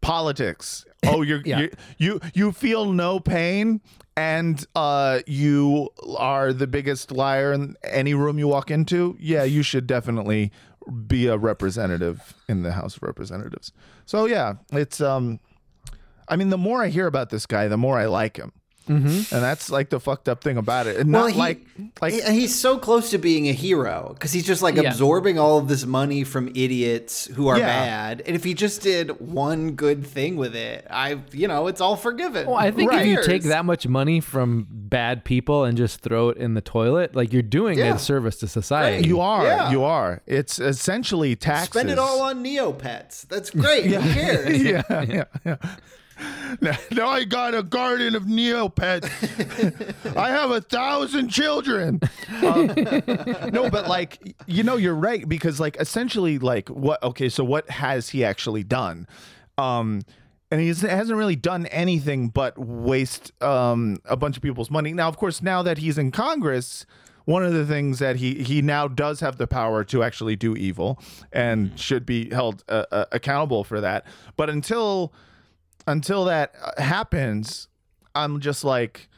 politics oh you're Yeah. you, you you feel no pain and uh you are the biggest liar in any room you walk into? Yeah you should definitely be a representative in the house of representatives. So yeah it's um i mean the more i hear about this guy the more i like him Mm-hmm. and that's like the fucked up thing about it. And Well, not he- like like He- he's so close to being a hero because he's just like Yeah. absorbing all of this money from idiots who are Yeah. bad. And if he just did one good thing with it, I, you know, it's all forgiven. Well, I think Who if you take that much money from bad people and just throw it in the toilet, like you're doing Yeah. a service to society. you are Yeah. you are. It's essentially taxes. spend it all on Neopets. That's great. Who (laughs) cares? (laughs) yeah, yeah, (laughs) yeah. (laughs) Now, now I got a garden of Neopets. (laughs) I have a thousand children. Um, no, but like you know, you're right because like essentially, like what? Okay, so what has he actually done? Um, and he hasn't really done anything but waste um a bunch of people's money. Now, of course, now that he's in Congress. One of the things that he he now does have the power to actually do evil and should be held uh, uh, accountable for that. But until until that uh, happens, I'm just like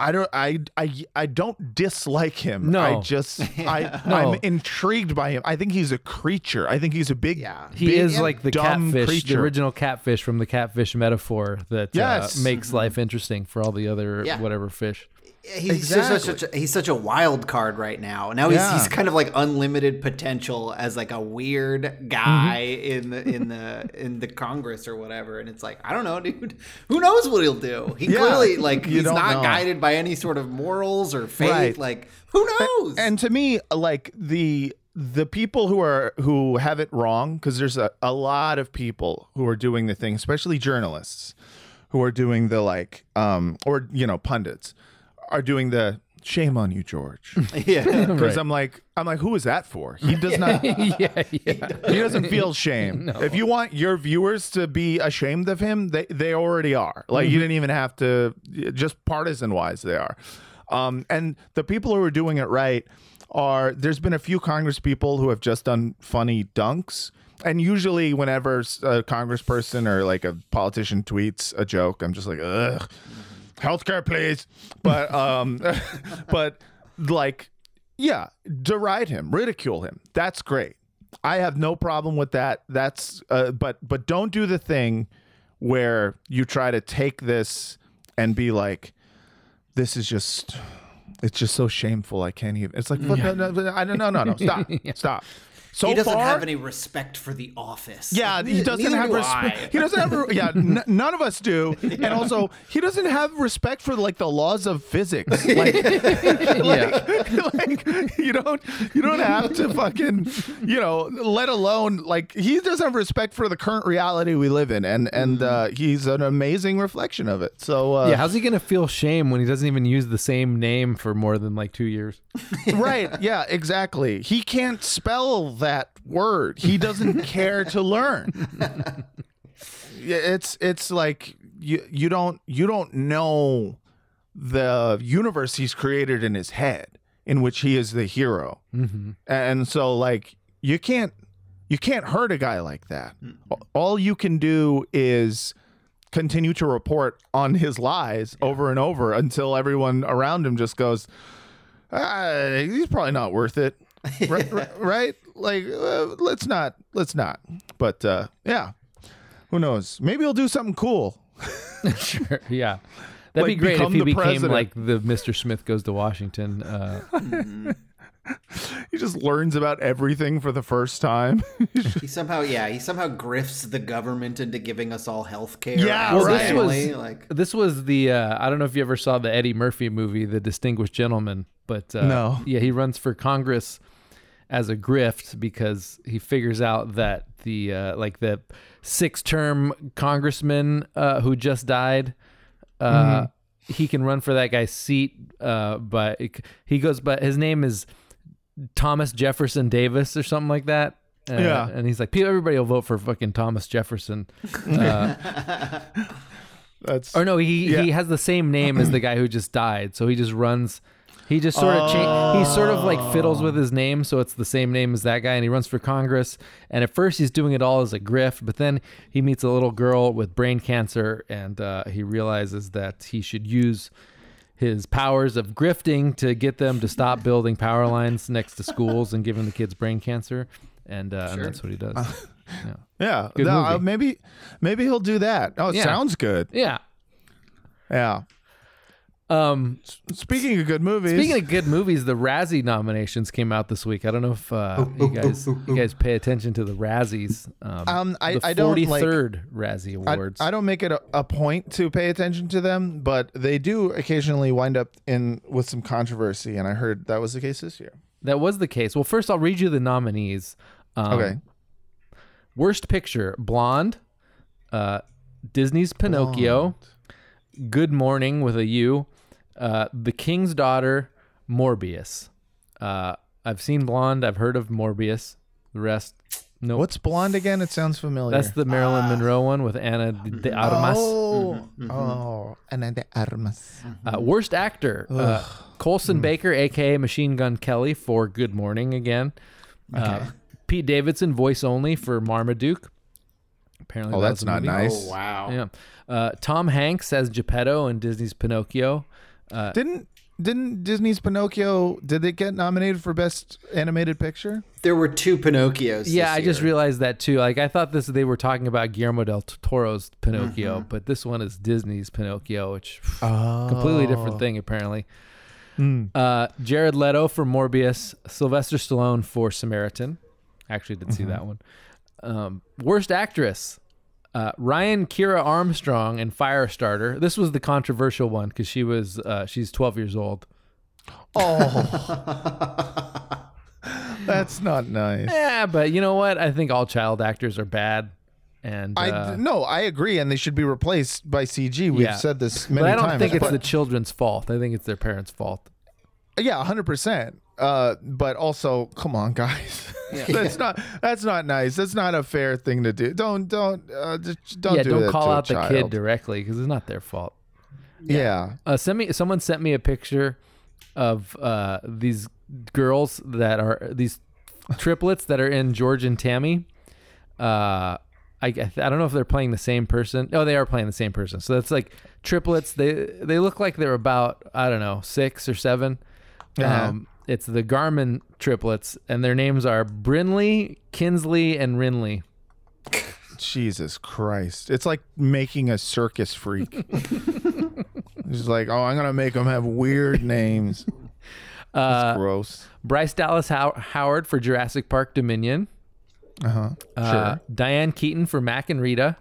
I don't I I I don't dislike him. No. I just (laughs) I No. I'm intrigued by him. I think he's a creature. I think he's a big Yeah. He big, is like the dumb catfish, the original catfish from the catfish metaphor that Yes. uh, makes life interesting for all the other Yeah. whatever fish. He's just such a, he's such a wild card right now. Now he's, Yeah. he's kind of like unlimited potential as like a weird guy in the in the in the Congress or whatever. And it's like I don't know, dude. Who knows what he'll do? He Yeah, clearly like you he's not know. guided by any sort of morals or faith. Right. Like who knows? And to me, like the the people who are who have it wrong, because there's a, a lot of people who are doing the thing, especially journalists, who are doing the like, um, or you know, pundits, are doing the shame on you, George. (laughs) yeah. (laughs) Because I'm like, I'm like, who is that for? He does not. (laughs) yeah, yeah. He doesn't feel shame. If you want your viewers to be ashamed of him, they they already are. Like you didn't even have to. Just partisan wise, they are. Um, and the people who are doing it right are. There's been a few Congress people who have just done funny dunks. And usually, whenever a congressperson or like a politician tweets a joke, I'm just like, ugh, healthcare, please. But um, (laughs) but like yeah, deride him, ridicule him. That's great. I have no problem with that. That's uh, but but don't do the thing where you try to take this and be like, this is just, it's just so shameful. I can't even. It's like, what, no, no, no, I don't no no no stop (laughs) stop. So he doesn't far, have any respect for the office. yeah, he Neither- doesn't have do respect. He doesn't have. Yeah, (laughs) n- none of us do. And also, he doesn't have respect for like the laws of physics. (laughs) Like, yeah. (laughs) like you don't you don't have to fucking you know let alone like he doesn't have respect for the current reality we live in and and uh, he's an amazing reflection of it so uh, Yeah, how's he gonna feel shame when he doesn't even use the same name for more than like two years? right yeah exactly he can't spell that word. He doesn't (laughs) care to learn. It's it's like you you don't you don't know the universe he's created in his head in which he is the hero. And so like you can't you can't hurt a guy like that. All you can do is continue to report on his lies over and over until everyone around him just goes ah, he's probably not worth it. (laughs) Right, right? Like uh, let's not let's not but uh yeah who knows maybe he'll do something cool (laughs) Sure. Yeah. That'd Like, be great if he became president. like the Mr. Smith goes to Washington. Uh, (laughs) he just learns about everything for the first time (laughs) He somehow, yeah, he somehow grifts the government into giving us all health care. Yeah, well, this was like this was the uh, I don't know if you ever saw the Eddie Murphy movie, The Distinguished Gentleman, but uh, No. Yeah, he runs for Congress as a grift because he figures out that the uh, like the six-term congressman uh, who just died. Uh, He can run for that guy's seat, uh, but it- he goes. But his name is Thomas Jefferson Davis or something like that. Uh, Yeah. and he's like, "People, everybody will vote for fucking Thomas Jefferson." Uh, (laughs) that's or no, he Yeah. he has the same name as the guy who just died. So he just runs. He just sort of cha- he sort of like fiddles with his name, so it's the same name as that guy, and he runs for Congress. And at first, he's doing it all as a grift, but then he meets a little girl with brain cancer, and uh, he realizes that he should use his powers of grifting to get them to stop building power lines next to schools and giving the kids brain cancer. And, uh, and that's what he does. yeah. yeah Good no, movie. uh, maybe maybe he'll do that oh it Yeah. sounds good yeah. Yeah. Um, Speaking of good movies, speaking of good movies, the Razzie nominations came out this week. I don't know if uh, you guys you guys pay attention to the Razzies. Um, Um, I- the I don't, like- 43rd Razzie Awards. I don't make it a, a point to pay attention to them, but they do occasionally wind up in with some controversy, and I heard that was the case this year. that was the case. Well, first I'll read you the nominees. Um, Okay. Worst Picture: Blonde, uh, Disney's Pinocchio, Good Morning with a U, uh, The King's Daughter, Morbius. Uh, I've seen Blonde. I've heard of Morbius. The rest, no. What's blonde again? It sounds familiar. That's the Marilyn Monroe one with Anna de Armas. Oh, oh, Ana de Armas. Uh, worst actor: uh, Colson Baker, aka Machine Gun Kelly, for Good Morning again. Uh, Pete Davidson, voice only for Marmaduke. Apparently, Oh, that that's not movie. nice. Oh wow. Yeah. Uh, Tom Hanks as Geppetto in Disney's Pinocchio. Uh, Didn't didn't Disney's Pinocchio? Did it get nominated for best animated picture? There were two Pinocchios. yeah, this I just realized that too. Like I thought this they were talking about Guillermo del Toro's Pinocchio, but this one is Disney's Pinocchio, which completely different thing apparently. Uh, Jared Leto for Morbius, Sylvester Stallone for Samaritan. Actually, did see that one. Um, worst actress. Uh, Ryan Kiera Armstrong and Firestarter. This was the controversial one because she was uh, she's 12 years old. Oh, (laughs) that's not nice. Yeah, but you know what? I think all child actors are bad, and I uh, no, I agree, and they should be replaced by CG. We've Yeah. said this but many I don't times. think it's the children's fault. I think it's their parents' fault. Yeah, hundred percent. Uh, but also, come on, guys. (laughs) that's not that's not nice. That's not a fair thing to do. Don't don't uh, just don't yeah, do don't that call out the kid directly because it's not their fault. Yeah. Uh, send me. Someone sent me a picture of uh, these girls that are these triplets that are in George and Tammy. Uh, I I don't know if they're playing the same person. Oh, they are playing the same person. So that's like triplets. They they look like they're about I don't know six or 7 Uh-huh. Um, it's the Garmin triplets, and their names are Brinley, Kinsley, and Rinley. Jesus Christ! It's like making a circus freak. (laughs) it's like, oh, I'm gonna make them have weird names. Uh, Gross. Bryce Dallas How- Howard for Jurassic Park Dominion. Uh huh. Uh, sure. Diane Keaton for Mac and Rita.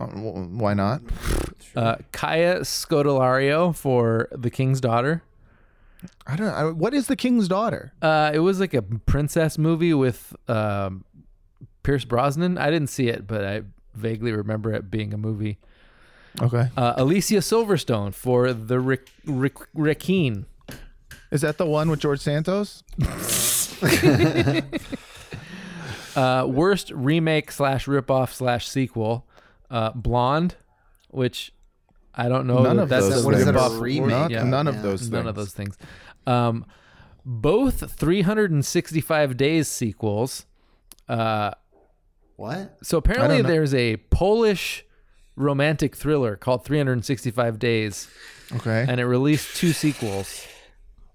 Uh, why not? Uh, Kaya Scodelario for The King's Daughter. I don't. I, what is the king's daughter? Uh, it was like a princess movie with um, Pierce Brosnan. I didn't see it, but I vaguely remember it being a movie. Okay. Uh, Alicia Silverstone for The Rick, Rick, Rickeen. Is that the one with George Santos? (laughs) Uh, worst remake slash ripoff slash sequel. Uh, Blonde, which I don't know. None that of that's those a What is it, a remake? None, Yeah. none of those. None of things. those things. Um, both 365 Days sequels. Uh, What? so apparently there's a Polish romantic thriller called 365 Days, Okay. and it released two sequels.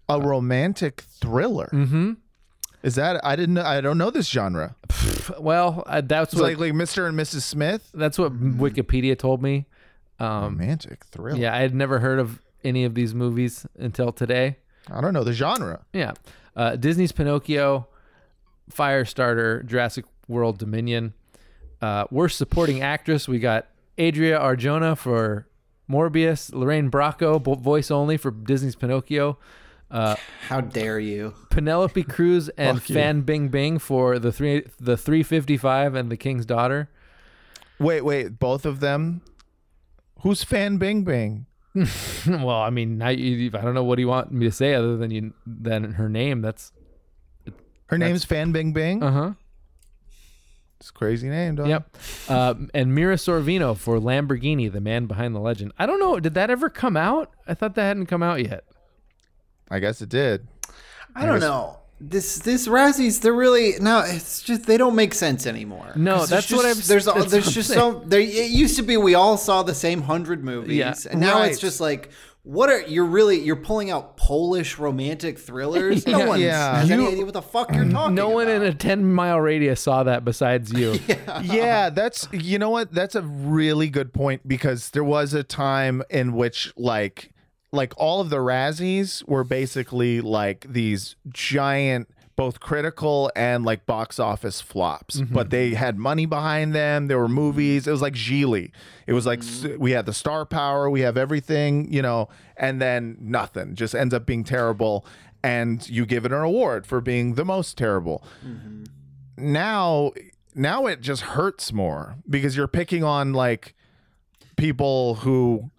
a romantic thriller. Mm-hmm. Is that? I didn't. know I don't know this genre. Well, uh, that's what like like Mr. and Mrs. Smith. that's what Wikipedia told me. Um, romantic thriller. yeah, I had never heard of any of these movies until today. I don't know the genre. Yeah. Uh, Disney's Pinocchio, Firestarter, Jurassic World Dominion. Uh, worst supporting actress, we got Adria Arjona for Morbius, Lorraine Bracco, bo- voice only for Disney's Pinocchio, uh, How dare you? Penelope Cruz (laughs) and Fan Bing Bing for the three the 355 and The King's Daughter. Wait, wait. Both of them. Who's Fan Bing Bing? (laughs) well, I mean, now you, I don't know what do you want me to say other than you than her name. That's Her name's Fan Bing Bing. uh huh. It's a crazy name, dog. Yep. Uh, and Mira Sorvino for Lamborghini, the man behind the legend. I don't know. Did that ever come out? I thought that hadn't come out yet. I guess it did. I don't know. This this Razzies, they're really no. It's just they don't make sense anymore. No, there's that's what I've- There's all, there's just saying. so there. It used to be we all saw the same hundred movies, Yeah. and now Right. it's just like what are you're really you're pulling out Polish romantic thrillers? (laughs) No Yeah. one Yeah. has any idea what the fuck you're (clears throat) talking. No one in a 10 mile radius saw that besides you. (laughs) yeah. yeah, that's you know what? That's a really good point because there was a time in which like like all of the Razzies were basically like these giant both critical and like box office flops. Mm-hmm. But they had money behind them. There were movies. It was like Gigli. It was like mm-hmm. s we had the star power. We have everything you know and then nothing. Just ends up being terrible. And you give it an award for being the most terrible. Mm-hmm. Now now it just hurts more because you're picking on like people who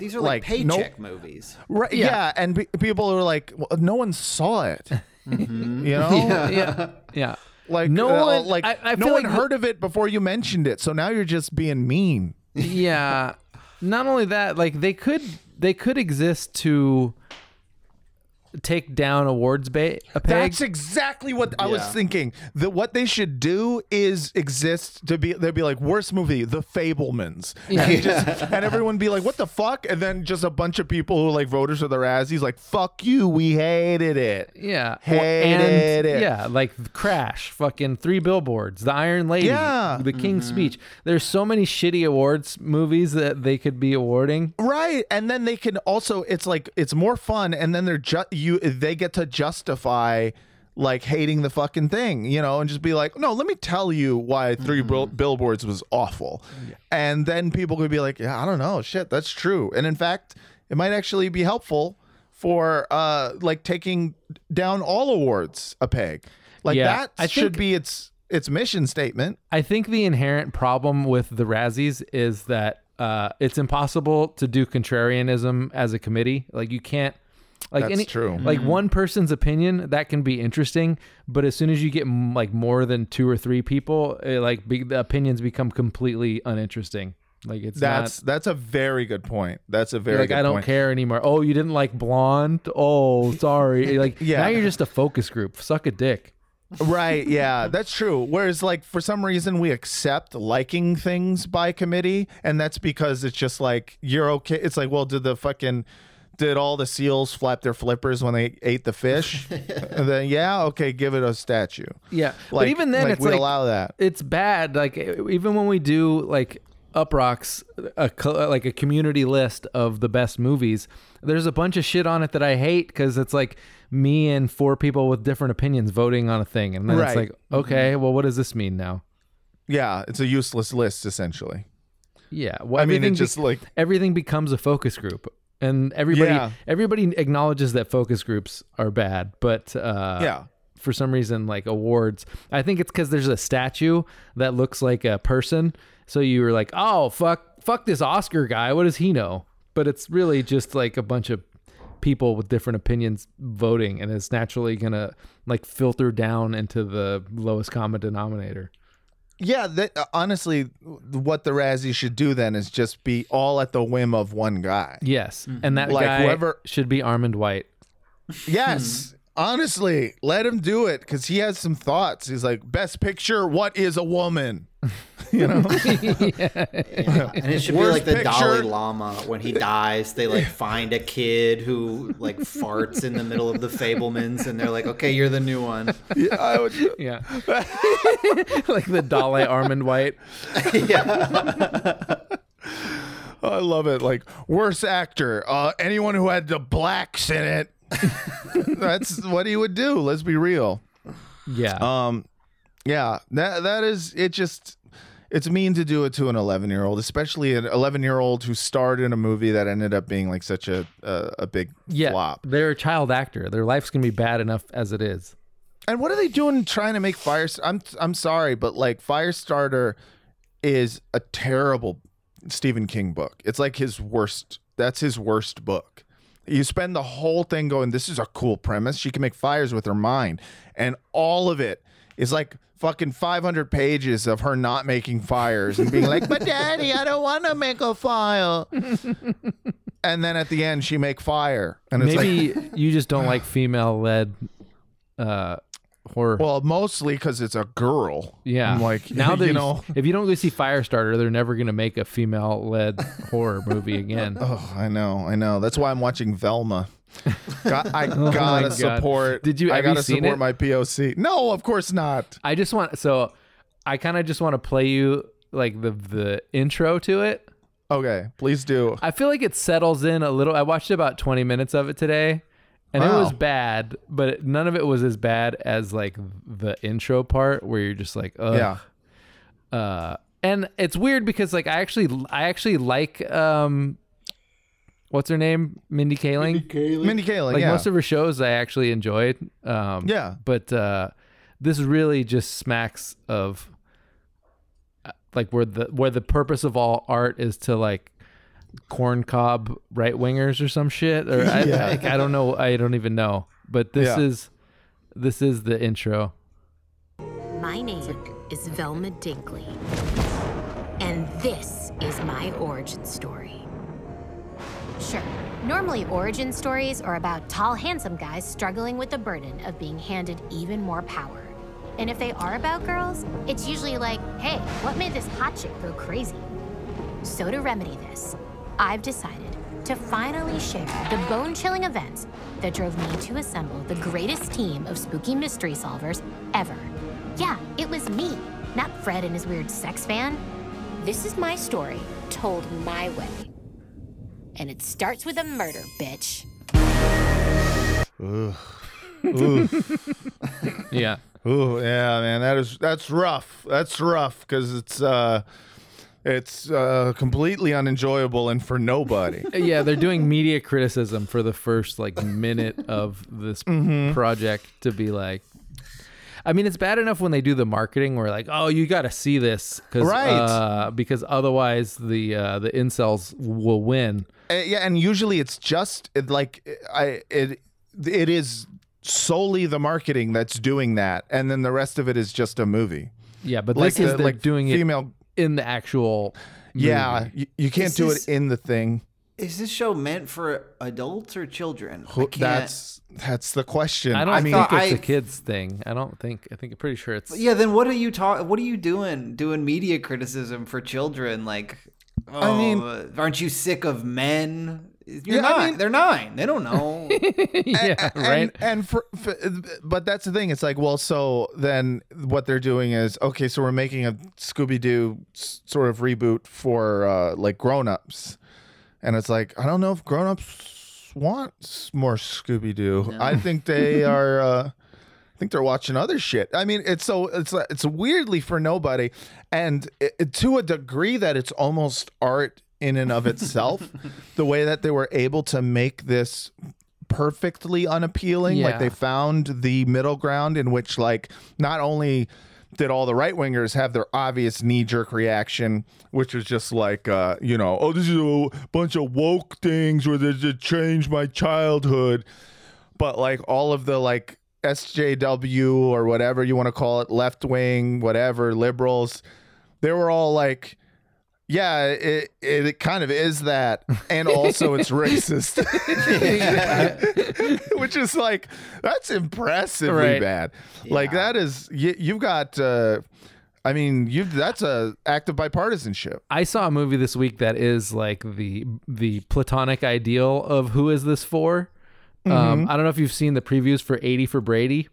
These are like, Like, no- paycheck movies. right yeah, and pe- people are like well, no one saw it. (laughs) You know? Yeah, yeah. like No uh, one- like I- I no feel one like- heard of it before you mentioned it so now you're just being mean. Yeah. (laughs) Not only that like they could they could exist to take down awards bait a peg That's exactly what I was Yeah. thinking. That what they should do is exist to be. They'd be like worst movie, The Fabelmans, and, just, and everyone be like, "What the fuck?" And then just a bunch of people who like voters for the Razzies, like, "Fuck you, we hated it." yeah Hated and it. yeah like crash fucking three billboards the iron lady Yeah. the king's mm-hmm. speech there's so many shitty awards movies that they could be awarding Right, and then they can also. It's like it's more fun, and then they're just you. They get to justify like hating the fucking thing, you know, and just be like, no, let me tell you why 3 bill- billboards was awful, and then people could be like, yeah, I don't know, shit, that's true, and in fact, it might actually be helpful for uh like taking down all awards a peg, like Yeah, that I should think- be its its mission statement. I think the inherent problem with the Razzies is that uh, it's impossible to do contrarianism as a committee. Like you can't. Like That's any, true. Like mm-hmm. one person's opinion that can be interesting, but as soon as you get m- like more than two or three people, it, like be, the opinions become completely uninteresting. Like it's That's not that's a very good point. That's a very like good I don't point. care anymore. Oh, you didn't like blonde? Oh, sorry. (laughs) Like Yeah. now you're just a focus group. Suck a dick. Right, yeah, (laughs) that's true. Whereas, like, for some reason, we accept liking things by committee, and that's because it's just like you're okay. It's like, well, did the fucking did all the seals flap their flippers when they ate the fish? (laughs) and then, yeah, okay, give it a statue. Yeah, but even then, like, it's we like allow that. it's bad. Like even when we do like Uproxx, a like a community list of the best movies, there's a bunch of shit on it that I hate because it's like me and four people with different opinions voting on a thing, and then it's like, okay, mm-hmm. well, what does this mean now? Yeah, it's a useless list essentially. Yeah, well, I mean, it just be- like everything becomes a focus group. And everybody, Yeah. everybody acknowledges that focus groups are bad, but uh, yeah, for some reason like awards i think it's because there's a statue that looks like a person. So you were like oh fuck fuck this oscar guy. What does he know? But it's really just like a bunch of people with different opinions voting and it's naturally gonna like filter down into the lowest common denominator yeah. That uh, honestly, what the Razzie should do then is just be all at the whim of one guy. yes and that Like, guy whoever- should be Armond White Yes. Honestly, let him do it because he has some thoughts. He's like, best picture, what is a woman? (laughs) you know? (laughs) And it should be like the Dalai. Lama when he dies. They like find a kid who like (laughs) farts in the middle of the Fabelmans, and they're like, "Okay, you're the new one." yeah, I would, yeah like the Dalai Armond White yeah, I love it. Like, worst actor, uh, anyone who had the blacks in it. That's what he would do. Let's be real. yeah Um, yeah, that that is it. Just it's mean to do it to an 11 year old, especially an 11 year old who starred in a movie that ended up being like such a a, a big yeah flop. they're a child actor their life's gonna be bad enough as it is And what are they doing trying to make Fire? I'm I'm sorry, but like Firestarter is a terrible Stephen King book. It's like his worst. That's his worst book. You spend the whole thing going, "This is a cool premise. She can make fires with her mind," and all of it is like fucking 500 pages of her not making fires and being like, "But daddy, I don't want to make a fire." (laughs) and then at the end, she make fire, and it's like. Maybe you just don't like female-led uh, horror. Well, mostly because it's a girl. yeah, I'm like (laughs) now (laughs) that you know. if you don't go see Firestarter, they're never gonna make a female-led horror movie again. (laughs) Oh, I know, I know. That's why I'm watching Velma. Got, I Oh gotta God. support. Did you- I you gotta support it? my POC. No, of course not. I just want so I kind of just want to play you like the the intro to it. Okay, please do. I feel like it settles in a little. I watched about 20 minutes of it today, and it was bad, but none of it was as bad as like the intro part where you're just like, Ugh. Yeah. Uh, and it's weird because like I actually I actually like um, what's her name, Mindy Kaling. Mindy Kaling. like yeah. Like most of her shows I actually enjoyed. Um, Yeah. but uh, this really just smacks of uh, like where the where the purpose of all art is to like corn cob right wingers or some shit or I, Yeah. like, I don't know I don't even know but this Yeah. is this is the intro My name is Velma Dinkley. And this is my origin story. Sure, normally origin stories are about tall, handsome guys struggling with the burden of being handed even more power. And if they are about girls, it's usually like, hey, what made this hot chick go crazy? So, to remedy this, I've decided to finally share the bone chilling events that drove me to assemble the greatest team of spooky mystery solvers ever. Yeah, it was me, not Fred and his weird sex fan. This is my story, told my way. And it starts with a murder, bitch. Ugh. (laughs) yeah Ooh, yeah, man, that is that's rough. That's rough because it's uh, it's uh, completely unenjoyable and for nobody. (laughs) yeah they're doing media criticism for the first like minute of this Mm-hmm. project to be like I mean, it's bad enough when they do the marketing where like, oh, you got to see this, cause, Right. Uh, because otherwise the uh, the incels will win. Uh, yeah, and usually it's just it, like I it it is solely the marketing that's doing that, and then the rest of it is just a movie. Yeah, but Like this is the- they're like doing female. It in the actual. Yeah, you, you can't Is do this- it in the thing. Is this show meant for adults or children? I can't. That's that's the question. I don't I mean, think it's a I- kids thing. I don't think. I think I'm pretty sure it's. Yeah, then what are you talking? What are you doing? Doing media criticism for children? Like, oh, mean- aren't you sick of men? You're Yeah, I mean- They're nine. They don't know. (laughs) (laughs) yeah, and, right. And for, for, but that's the thing. It's like, well, so then what they're doing is okay. So we're making a Scooby Doo sort of reboot for uh, like grown ups, and it's like I don't know if grown ups want more Scooby Doo. I think they (laughs) are. Uh, I think they're watching other shit. I mean, it's so it's it's weirdly for nobody, and it, it- to a degree that it's almost art in and of itself. (laughs) the way that they were able to make this perfectly unappealing, Yeah. like they found the middle ground in which, like, not only did all the right wingers have their obvious knee jerk reaction, which was just like, uh, you know, oh, this is a bunch of woke things where they just change my childhood but like all of the like SJW or whatever you want to call it, left wing, whatever, liberals, they were all like, yeah, it, it, it kind of is that. And also it's (laughs) racist. (laughs) Which is like, that's impressively Right. bad. Like that is, you, you've got, uh, I mean, you that's a act of bipartisanship. I saw a movie this week that is like the the platonic ideal of who is this for. Mm-hmm. Um, I don't know if you've seen the previews for 80 for Brady.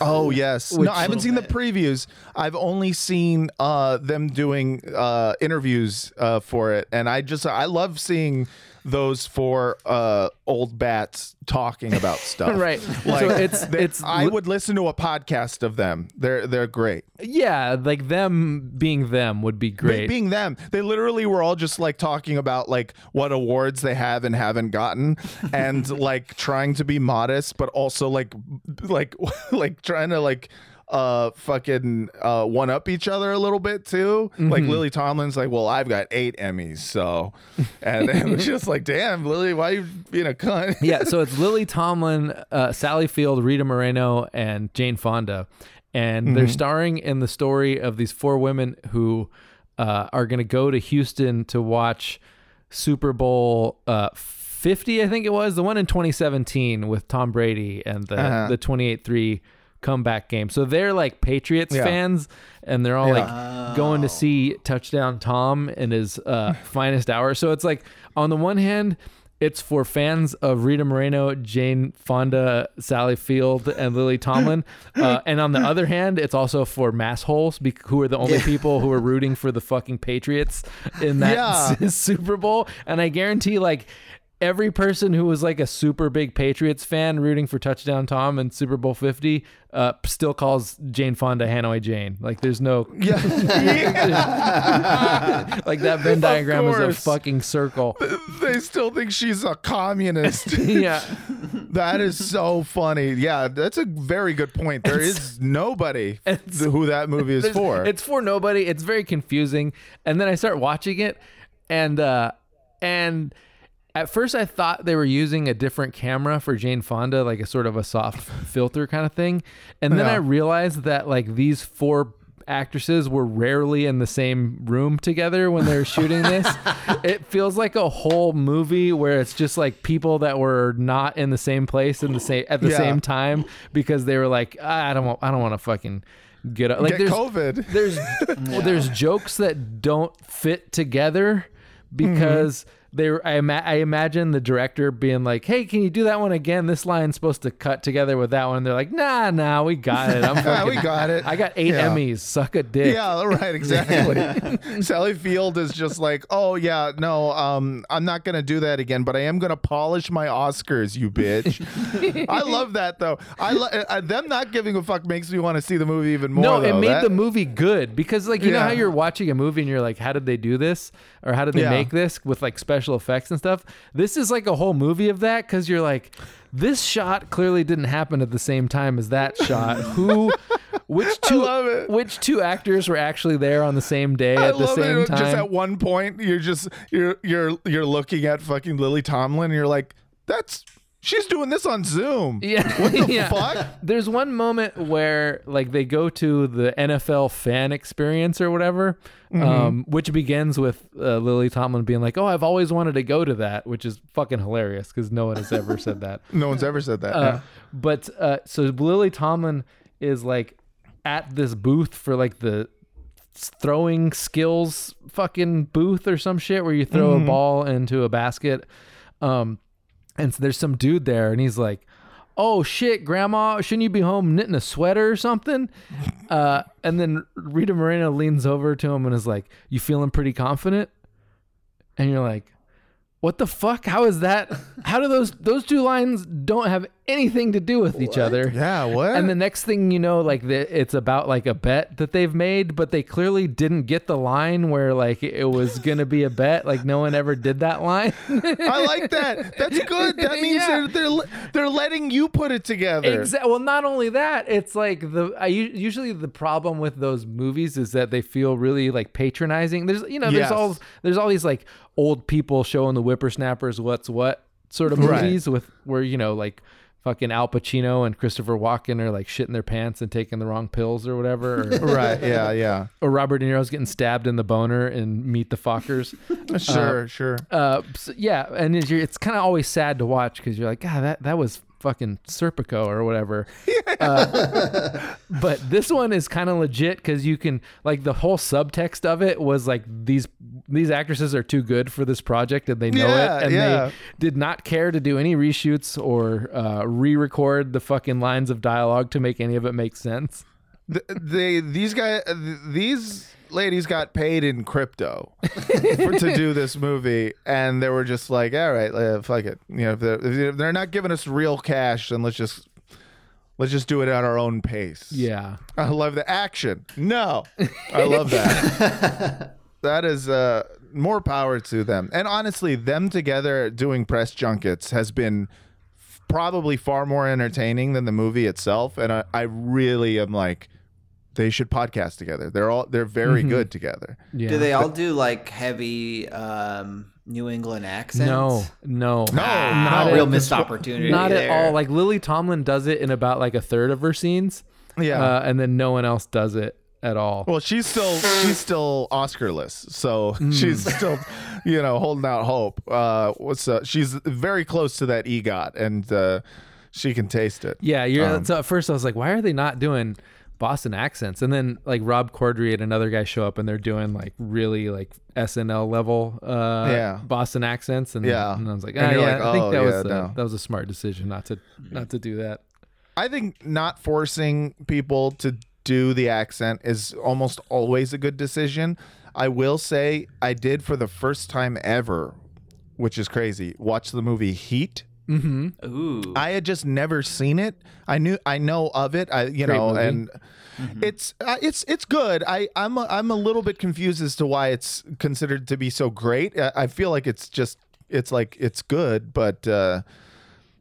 Oh (laughs) yes. No, I haven't seen the previews. I've only seen uh, them doing uh, interviews uh, for it, and I just I love seeing those four uh, old bats talking about (laughs) stuff. Right. Like So it's- it's I would listen to a podcast of them. They're they're great. Yeah, like them being them would be Be- great. Being them, they literally were all just like talking about like what awards they have and haven't gotten, and (laughs) like trying to be modest, but also like like (laughs) like trying to like uh fucking uh one up each other a little bit too. Like Lily Tomlin's like, well, I've got eight Emmys, so, and it was just like, damn, Lily, why you being a cunt? yeah, so it's (laughs) Lily Tomlin, uh, Sally Field, Rita Moreno, and Jane Fonda, and they're starring in the story of these four women who uh, are going to go to Houston to watch Super Bowl uh, 50, I think it was the one in 2017 with Tom Brady and the Uh-huh. the 28-3 comeback game. So they're like Patriots Yeah. fans, and they're all Yeah. like going to see Touchdown Tom in his uh, (laughs) finest hour. So it's like on the one hand, it's for fans of Rita Moreno, Jane Fonda, Sally Field, and Lily (laughs) Tomlin. Uh, and on the other hand, it's also for massholes bec- who are the only Yeah. people who are rooting for the fucking Patriots in that Yeah. (laughs) Super Bowl. And I guarantee, like, every person who was like a super big Patriots fan rooting for Touchdown Tom and Super Bowl 50 uh, still calls Jane Fonda Hanoi Jane. Like, there's no, (laughs) yeah, (laughs) like, that Venn diagram is a fucking circle. they still think she's a communist. (laughs) yeah. that is so funny. Yeah, that's a very good point. There is nobody who that movie is for. It's for nobody. It's very confusing. And then I start watching it, and uh, and at first I thought they were using a different camera for Jane Fonda, like a sort of a soft (laughs) filter kind of thing. And then Yeah. I realized that like these four actresses were rarely in the same room together when they were shooting this. (laughs) it feels like a whole movie where it's just like people that were not in the same place in the same at the Yeah. same time because they were like, "Ah, I don't want I don't want to fucking get up. Like Get there's COVID. there's well, (laughs) there's jokes that don't fit together because they I, ima- I imagine the director being like, "Hey, can you do that one again? This line's supposed to cut together with that one." And they're like, "Nah, nah, we got it. I'm (laughs) fucking, we got it. I got eight Yeah. Emmys. Suck a dick." Yeah, right, exactly. (laughs) (laughs) Sally Field is just like, oh yeah, no, um, I'm not gonna do that again, but I am gonna polish my Oscars, you bitch. I love that though. I lo- uh, them not giving a fuck makes me want to see the movie even more. No, it made That- the movie good because, like, you know how you're watching a movie and you're like, "How did they do this?" or "How did they Yeah. make this?" with like special effects and stuff. This is like a whole movie of that because you're like, "This shot clearly didn't happen at the same time as that shot." (laughs) Who, which two, which two actors were actually there on the same day I at the same it. time? Just at one point, you're just you're you're you're looking at fucking Lily Tomlin, and you're like, that's she's doing this on Zoom. Yeah. What the (laughs) Yeah. fuck? There's one moment where like they go to the NFL fan experience or whatever, Mm-hmm. um, which begins with uh, Lily Tomlin being like, "Oh, I've always wanted to go to that," which is fucking hilarious because no one has ever said that. (laughs) No one's ever said that. Uh, but uh, so Lily Tomlin is like at this booth for like the throwing skills fucking booth or some shit where you throw a ball into a basket. Um, and so there's some dude there and he's like, Oh shit, grandma, shouldn't you be home knitting a sweater or something? (laughs) Uh, and then Rita Moreno leans over to him and is like, You feeling pretty confident? And you're like, what the fuck? How is that? How do those those two lines don't have anything to do with each other? yeah, what? And the next thing you know, like the, it's about like a bet that they've made, but they clearly didn't get the line where like it was gonna be a bet. Like no one ever did that line. I like that. That's good. That means Yeah. they're, they're they're letting you put it together. Exactly. Well, not only that, it's like the I usually the problem with those movies is that they feel really like patronizing. There's you know there's Yes. all there's all these like old people showing the whippersnappers what's what sort of Right. movies with where you know like fucking Al Pacino and Christopher Walken are like shitting their pants and taking the wrong pills or whatever. Or, (laughs) Right. Yeah. Yeah. (laughs) or Robert De Niro's getting stabbed in the boner and Meet the Fockers. (laughs) Sure. sure. Uh, so, yeah, and it's, it's kind of always sad to watch because you're like, God, that that was fucking Serpico or whatever. (laughs) Uh, but this one is kind of legit because you can like the whole subtext of it was like these these actresses are too good for this project and they know Yeah, it and yeah. they did not care to do any reshoots or uh, re-record the fucking lines of dialogue to make any of it make sense. Th- they these guys these ladies got paid in crypto for, to do this movie and they were just like all right uh, fuck it. You know if they're, if they're not giving us real cash then let's just let's just do it at our own pace. Yeah. i love the action. No. I love that. (laughs) That is uh more power to them. And honestly them together doing press junkets has been f- probably far more entertaining than the movie itself and i, I really am like they should podcast together they're all they're very good together Yeah. Do they all do like heavy um, New England accents? No, no, No, Ah, not no. real at- missed opportunity. not there. at all. Like Lily Tomlin does it in about like a third of her scenes. Yeah. uh, and then no one else does it at all. well she's still she's still oscarless so Hmm. she's still you know holding out hope uh what's uh she's very close to that egot and uh she can taste it yeah, you're. Um, so at first I was like, why are they not doing Boston accents, and then like Rob Corddry and another guy show up, and they're doing like really like SNL level, uh, Yeah. Boston accents, and Yeah. and I was like, ah, yeah, like, I think oh, that was a, no. that was a smart decision not to not to do that. I think not forcing people to do the accent is almost always a good decision. I will say I did for the first time ever, which is crazy. Watch the movie Heat. Ooh. I had just never seen it. I knew I know of it. I you Great know movie. and it's uh, it's it's good. I I'm a, I'm a little bit confused as to why it's considered to be so great. I, I feel like it's just it's like it's good, but uh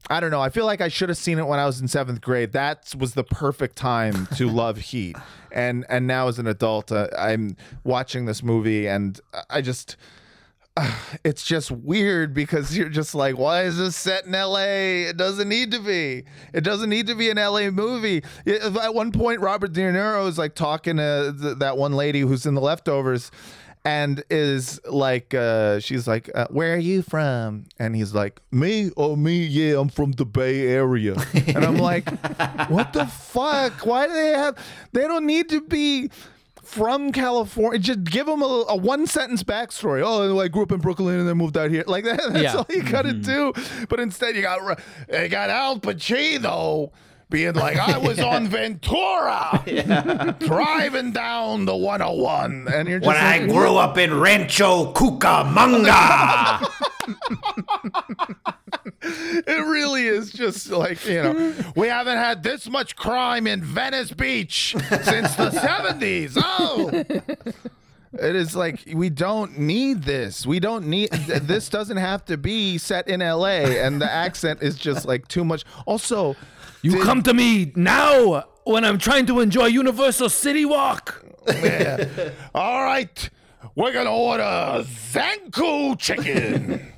I don't know. I feel like I should have seen it when I was in seventh grade. That was the perfect time to (laughs) love Heat, and and now as an adult, uh, I'm watching this movie, and I just it's just weird because you're just like, why is this set in LA? It doesn't need to be. It doesn't need to be an LA movie. It- at one point, Robert De Niro is like talking to th- that one lady who's in the leftovers and is like, uh, she's like, uh, where are you from? And he's like, me? Oh, me? Yeah, I'm from the Bay Area. and I'm like, (laughs) what the fuck? Why do they have, they don't need to be from California. Just give them a, a one sentence backstory. Oh, I grew up in Brooklyn and then moved out here. (laughs) Like that, that's Yeah. all you gotta mm-hmm. do. But instead, you got you got Al Pacino being like, I was (laughs) on Ventura, (laughs) driving down the 101, and you're just when I grew up in Rancho Cucamonga. It really is just like you know we haven't had this much crime in venice beach since the 70s oh. It is like we don't need this. We don't need this doesn't have to be set in la and the accent is just like too much. Also You did- come to me now when I'm trying to enjoy Universal City Walk. all right. We're gonna order Zankou Chicken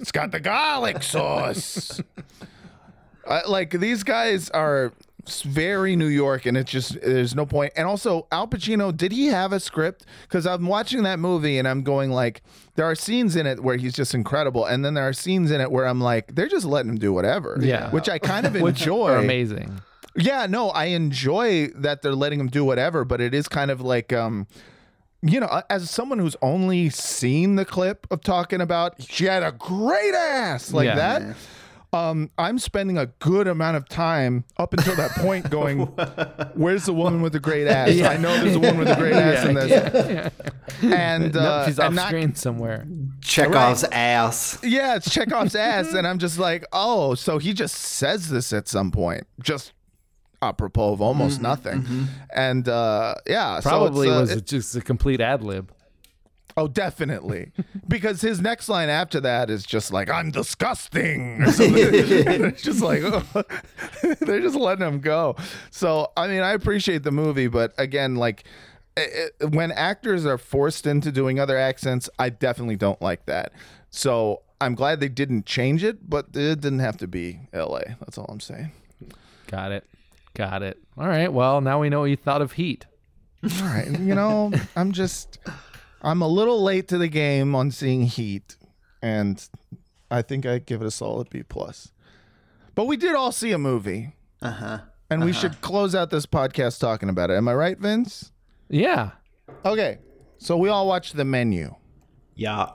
it's got the garlic sauce (laughs) I, like these guys are very New York, and it's just there's no point. And also, Al Pacino, did he have a script? Because I'm watching that movie and I'm going like, there are scenes in it where he's just incredible, and then there are scenes in it where I'm like, they're just letting him do whatever. Yeah. which I kind of (laughs) Which enjoy. are amazing. Yeah, no, I enjoy that they're letting him do whatever, but it is kind of like um you know, as someone who's only seen the clip of talking about she had a great ass like Yeah. that, um, I'm spending a good amount of time up until that point going, (laughs) "Where's the woman with the great ass?" I know there's a woman with a great ass in this, (laughs) and uh, Nope, she's off and not- screen somewhere. Chekhov's ass. yeah, it's Chekhov's ass, and I'm just like, oh, so he just says this at some point, just apropos of almost nothing, and uh, yeah, Probably so uh, was it- just a complete ad lib. oh, definitely, (laughs) because his next line after that is just like, I'm disgusting, or (laughs) something. (laughs) It's just like, they're just letting him go. So, I mean, I appreciate the movie, but again, like. it- it- when actors are forced into doing other accents, I definitely don't like that. So I'm glad they didn't change it, but it didn't have to be LA. That's all I'm saying. Got it. Got it. All right. Well, now we know what you thought of Heat. All right. You know, I'm just, I'm a little late to the game on seeing Heat, and I think I give it a solid B plus. But we did all see a movie, Uh huh. and we should close out this podcast talking about it. Am I right, Vince? Yeah. Okay. So we all watched the menu. Yeah.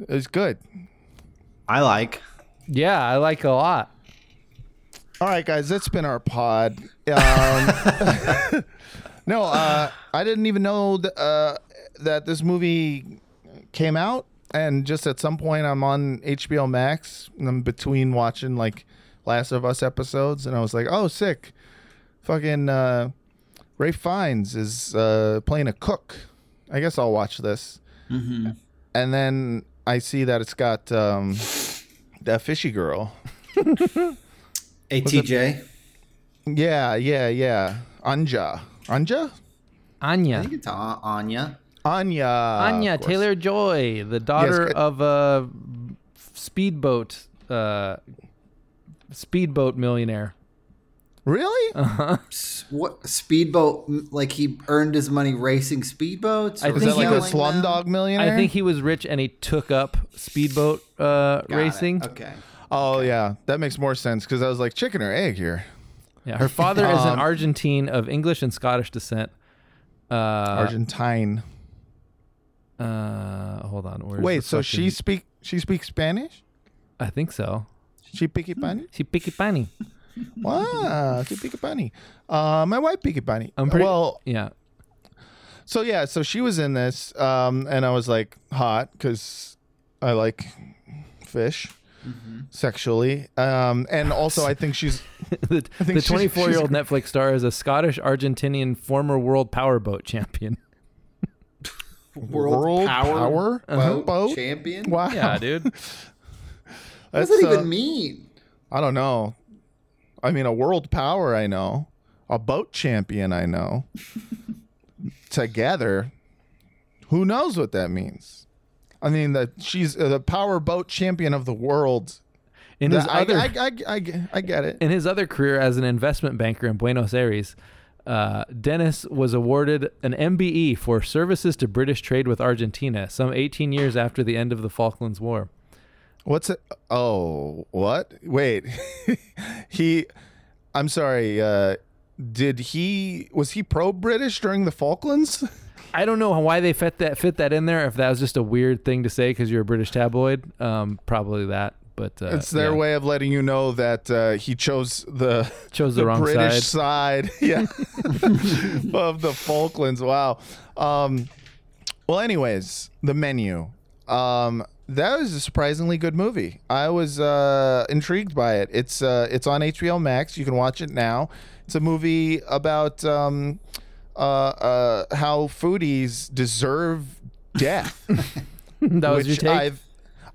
It was good. I like. Yeah, I like a lot. All right, guys, that's been our pod. Um, (laughs) no, uh, I didn't even know th- uh, that this movie came out, and just at some point, I'm on HBO Max. And I'm between watching like Last of Us episodes, and I was like, "Oh, sick! Fucking uh, Ray Fiennes is uh, playing a cook. I guess I'll watch this." And then I see that it's got um, that fishy girl. (laughs) ATJ. Yeah, yeah, yeah. Anja. Anja? I Anya. think it's A- Anya. Anya. Anya. Taylor Joy, the daughter good. of a speedboat uh speedboat millionaire. Really? S- What speedboat? Like he earned his money racing speedboats? I or think that like a? Slumdog millionaire? I think he was rich and he took up speedboat uh Got it. racing. Okay. Oh, yeah. That makes more sense because I was like, chicken or egg here. Yeah, her father is an Um, Argentine of English and Scottish descent. Uh, Argentine. uh, hold on. where's Wait, so she speak she speaks Spanish? I think so. She picky bunny? She picky pani. (laughs) Wow, she picky bunny. Uh, my wife picky bunny. I'm pretty. well, yeah. so yeah, so she was in this, um, and I was like hot because I like fish sexually, um, and also I think she's (laughs) the I think the she's- 24 year old Netflix star is a Scottish Argentinian former world powerboat champion. (laughs) World, power, boat, boat. champion. Wow, Yeah, dude. (laughs) What does That's, that even uh, mean? I don't know. I mean, a world power, I know. A boat champion, I know. Together, who knows what that means? I mean, that she's uh, the power boat champion of the world. In his other I, I, I, I get it. in his other career as an investment banker in Buenos Aires, uh, Dennis was awarded an MBE for services to British trade with Argentina, some 18 years after the end of the Falklands War. What's it? Oh, what? Wait, (laughs) he. I'm sorry. Uh, did he? Was he pro British during the Falklands? (laughs) I don't know why they fit that fit that in there. If that was just a weird thing to say because you're a British tabloid, um, probably that. But uh, it's their yeah. way of letting you know that uh, he chose the (laughs) Chose the wrong British side, (laughs) yeah, (laughs) of the Falklands. Wow. Um, well, anyways, the menu. Um, that was a surprisingly good movie. I was uh, intrigued by it. It's uh, it's on HBO Max. You can watch it now. It's a movie about um, uh, uh, how foodies deserve death, (laughs) that was your which take. I've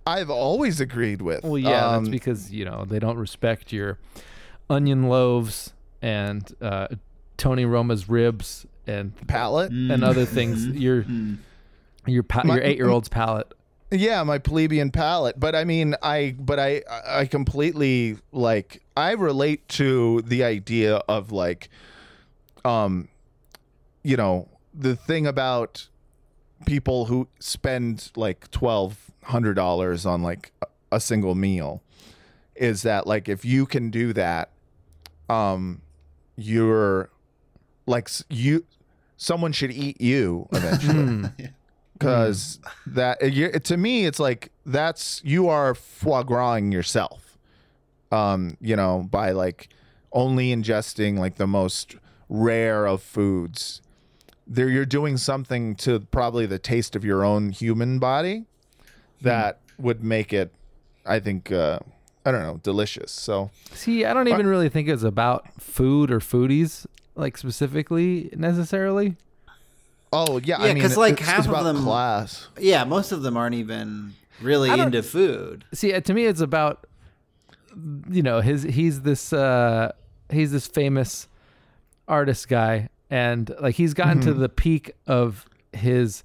I've always agreed with. Well, yeah, Um, that's because you know they don't respect your onion loaves and uh, Tony Roma's ribs and palate. and other things. Your your pa- My- your eight year old's palate. Yeah, my plebeian palate. But I mean, I but I I completely like I relate to the idea of like um you know, the thing about people who spend like twelve hundred dollars on like a- a single meal is that like if you can do that, um you're like you someone should eat you eventually. (laughs) Because that uh, to me it's like that's you are foie gras yourself um you know by like only ingesting like the most rare of foods there you're doing something to probably the taste of your own human body that would make it i think uh i don't know delicious so See, I don't even really think it's about food or foodies like specifically necessarily. oh yeah, Yeah, i mean 'cause, like, it's, half it's of them- class Yeah, most of them aren't even really into food. See, uh, to me, it's about you know his he's this uh he's this famous artist guy, and like he's gotten Mm-hmm. to the peak of his.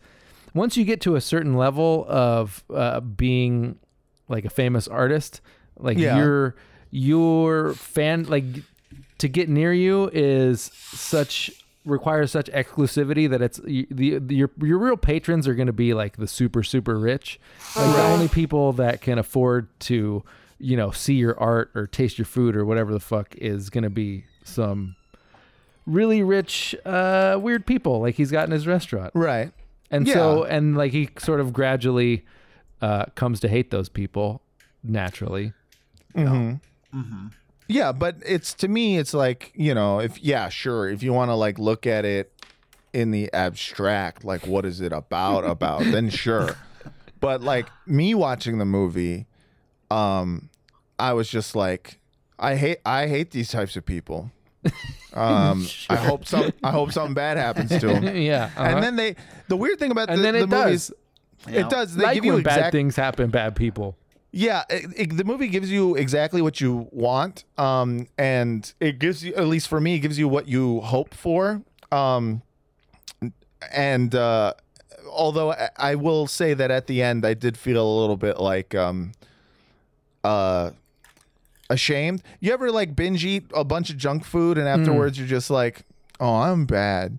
Once you get to a certain level of uh, being like a famous artist, like Yeah. your your fan like to get near you is such requires such exclusivity that it's the, the your your real patrons are going to be like the super super rich like the only people that can afford to you know see your art or taste your food or whatever the fuck is going to be some really rich uh weird people like he's got in his restaurant right and so and like he sort of gradually uh comes to hate those people naturally Mm-hmm. Mm-hmm. Yeah, but it's to me, it's like you know, if yeah, sure, if you want to like look at it in the abstract, like what is it about (laughs) about, then sure. But like me watching the movie, um, I was just like, I hate, I hate these types of people. Um, (laughs) I hope some, I hope something bad happens to him. (laughs) yeah uh-huh. And then they, the weird thing about And the, then it the movies, does. it does. They like give you when bad things happen bad people yeah, it, it- the movie gives you exactly what you want, um, and it gives you, at least for me, it gives you what you hope for. Um, and uh, although I, I will say that at the end, I did feel a little bit like um, uh, ashamed. You ever like binge eat a bunch of junk food, and afterwards you're just like, "Oh, I'm bad."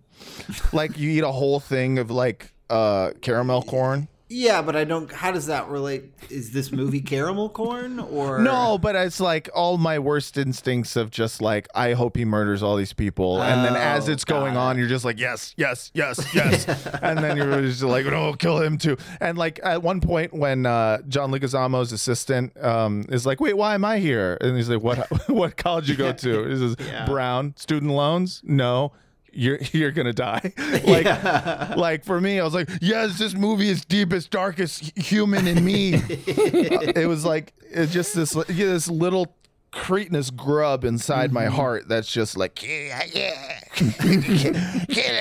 like you eat a whole thing of like uh, caramel corn Yeah, but I don't. How does that relate? Is this movie caramel corn or No, but it's like all my worst instincts of just like I hope he murders all these people, and then as Oh, it's going got on, you're just like yes, yes, yes, yes, (laughs) and then you're just like no, kill him too. And like at one point when uh, John Leguizamo's assistant um, is like, wait, why am I here? And he's like, what (laughs) what college you go to? He says Yeah. Brown. Student loans? No. You're (laughs) you're gonna die. (laughs) Like like for me, I was like, yes, this movie is deepest, darkest human in me. (laughs) it was like it's just this yeah, this little cretinous grub inside my heart that's just like yeah, yeah. Get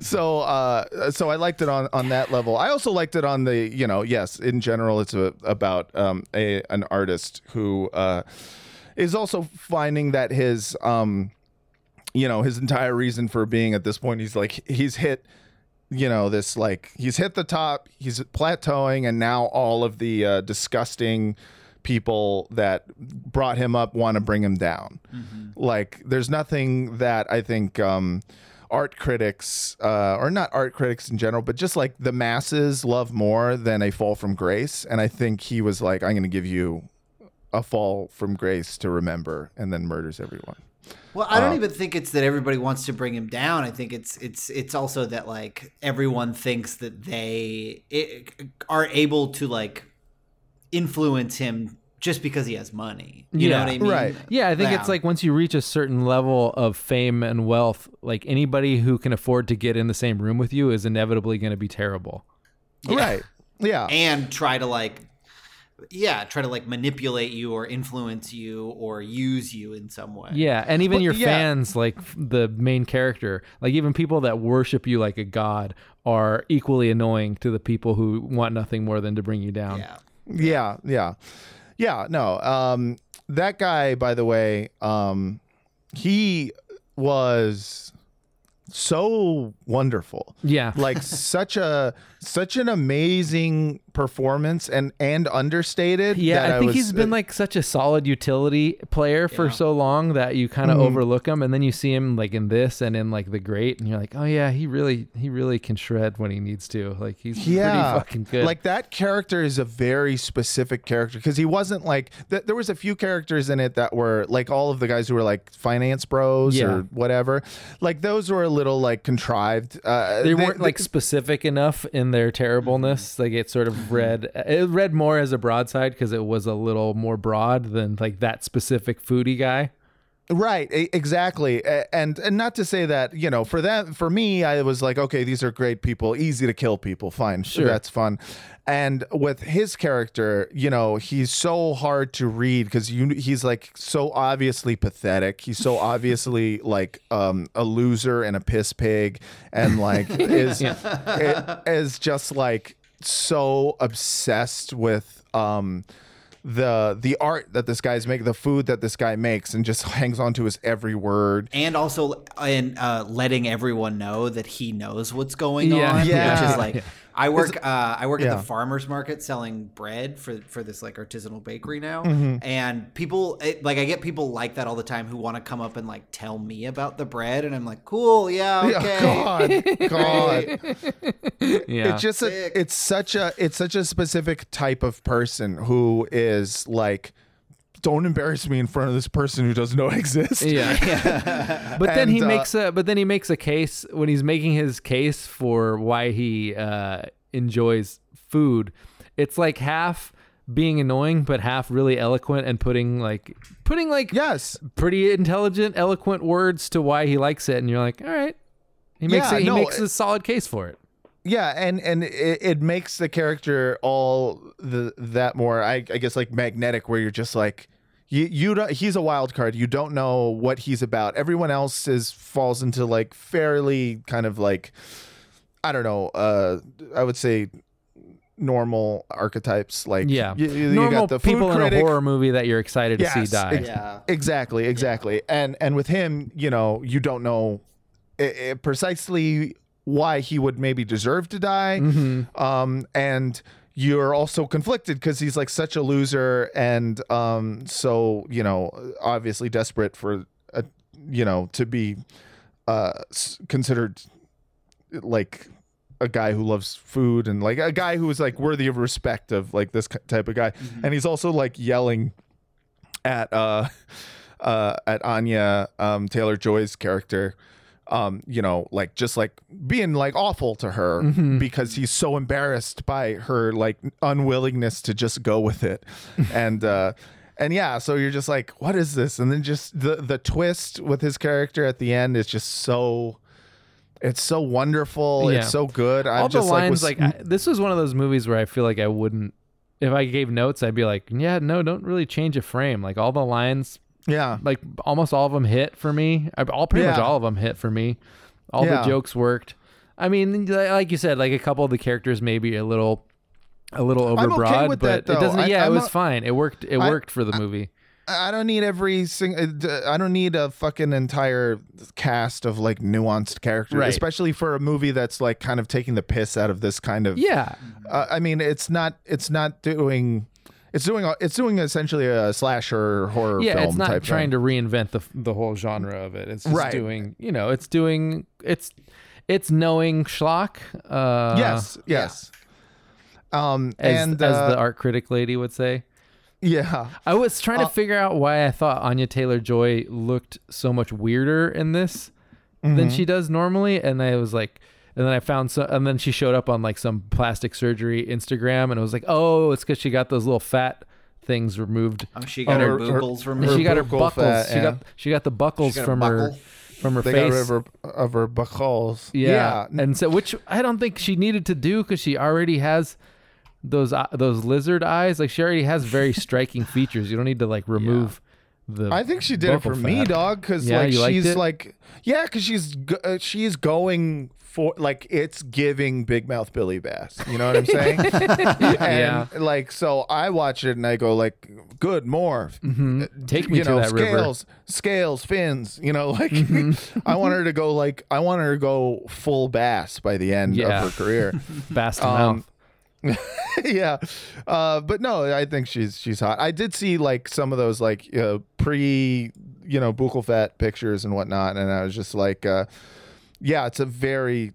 so uh so I liked it on on that level. I also liked it on the you know yes in general it's a, about um a an artist who uh is also finding that his um you know his entire reason for being at this point he's like he's hit you know this like he's hit the top he's plateauing and now all of the uh, disgusting people that brought him up want to bring him down. Like there's nothing that i think um art critics uh or not art critics in general but just like the masses love more than a fall from grace and i think he was like i'm going to give you a fall from grace to remember and then murders everyone Well, I don't uh, even think it's that everybody wants to bring him down. I think it's it's it's also that like everyone thinks that they i are able to like influence him just because he has money. You know what I mean? Right. Yeah, I think it's like once you reach a certain level of fame and wealth, like anybody who can afford to get in the same room with you is inevitably going to be terrible. right yeah (laughs) and try to like yeah, try to like manipulate you or influence you or use you in some way. Yeah, and even But- your yeah. fans, like the main character, like even people that worship you like a god, are equally annoying to the people who want nothing more than to bring you down. Yeah. Yeah, yeah. Yeah, no. Um that guy by the way, um he was so wonderful. Yeah. Like such a such an amazing performance and and understated. Yeah, that I think was, he's been like such a solid utility player for Yeah. so long that you kind of Mm-hmm. overlook him, and then you see him like in this and in like the Great, and you're like, oh yeah, he really he really can shred when he needs to. Like he's yeah, pretty fucking good. Like that character is a very specific character because he wasn't like th- there was a few characters in it that were like all of the guys who were like finance bros Yeah. or whatever. Like those were a little like contrived. Uh, they weren't like specific enough in their mm-hmm. terribleness. Like it sort of mm-hmm. read it read more as a broadside because it was a little more broad than like that specific foodie guy. Right, exactly, and and not to say that you know for them for me I was like okay these are great people easy to kill people fine Sure. that's fun, and with his character you know he's so hard to read because you he's like so obviously pathetic he's so (laughs) obviously like um a loser and a piss pig and like (laughs) is i- is just like so obsessed with um the the art that this guy's making, the food that this guy makes, and just hangs on to his every word. And also in uh, letting everyone know that he knows what's going Yeah. on. Yeah. Which is like I work uh, I work at the farmers market selling bread for for this like artisanal bakery now. Mm-hmm. And people it, like I get people like that all the time who want to come up and like tell me about the bread and I'm like, "Cool, yeah, okay." God, God. (laughs) Yeah, It's just a, it's such a it's such a specific type of person who is like, don't embarrass me in front of this person who doesn't know I exist. Yeah. (laughs) but then he uh, makes a but then he makes a case when he's making his case for why he uh, enjoys food. It's like half being annoying but half really eloquent and putting like putting like Yes. pretty intelligent eloquent words to why he likes it and you're like, "All right." He makes Yeah, it, he no, makes a solid case for it. Yeah, and and it, it makes the character all the that more I, I guess like magnetic, where you're just like you you don't he's a wild card. You don't know what he's about. Everyone else is falls into like fairly kind of like I don't know. Uh, I would say normal archetypes. Like Yeah. you, you Normal got the food people in a horror movie that you're excited to see die. ex- Yeah. Exactly, exactly. And and with him, you know, you don't know i i precisely why he would maybe deserve to die. Mm-hmm. Um, and you're also conflicted because he's like such a loser and um, so you know, obviously desperate for a, you know to be uh, considered like a guy who loves food and like a guy who is like worthy of respect of like this type of guy. Mm-hmm. And he's also like yelling at uh (laughs) uh at Anya um Taylor Joy's character um you know like just like being like awful to her Mm-hmm. because he's so embarrassed by her like unwillingness to just go with it (laughs) and uh and yeah so you're just like what is this and then just the the twist with his character at the end is just so it's so wonderful Yeah. it's so good i All just the lines, like, like, was, I, this was one of those movies where I feel like I wouldn't, if I gave notes, I'd be like, yeah, no, don't really change a frame. Like all the lines, yeah like almost all of them hit for me. All pretty much all of them hit for me. All Yeah. the jokes worked. I mean, like you said, like a couple of the characters maybe a little, a little okay overbroad, with but that, it doesn't. I- yeah, I'm it was a- fine. It worked. It I- worked for the movie. I don't need every single. I don't need a fucking entire cast of like nuanced characters, Right. especially for a movie that's like kind of taking the piss out of this kind of. Yeah, Uh, I mean, it's not. It's not doing. It's doing. It's doing essentially a slasher horror yeah. film It's not type trying thing. to reinvent the the whole genre of it. It's just Right. doing. You know, it's doing. It's it's knowing schlock. Uh, yes. Yes. Um. as, and as uh, the art critic lady would say. yeah. I was trying to Uh, figure out why I thought Anya Taylor Joy looked so much weirder in this Mm-hmm. than she does normally, and I was like, and then I found some, and then she showed up on like some plastic surgery Instagram, and it was like, oh, it's because she got those little fat things removed. Oh, she got Oh, her her- her- boogles from her she got her buccals. fat, she yeah. got she got the buccals got a from her from her They face. got rid of her, of her buccals. yeah. and so which I don't think she needed to do because she already has those eye- those lizard eyes. Like she already has very striking (laughs) features. You don't need to like remove the. I think she did it for me, fat. dog. Because Yeah, like you liked she's it? like, yeah, because she's go- uh, she's going for like it's giving Big Mouth Billy Bass. You know what I'm saying? (laughs) and Yeah. like so, I watch it and I go like, good, more. Mhm. Take me you to know, that river. Mm-hmm. scales, scales, fins. You know, (laughs) like I want her to go like I want her to go full bass by the end Yeah. of her career. (laughs) Bass to Um, mouth. (laughs) yeah uh but no i think she's she's hot i did see like some of those like uh, pre you know buccal fat pictures and whatnot and i was just like uh yeah it's a very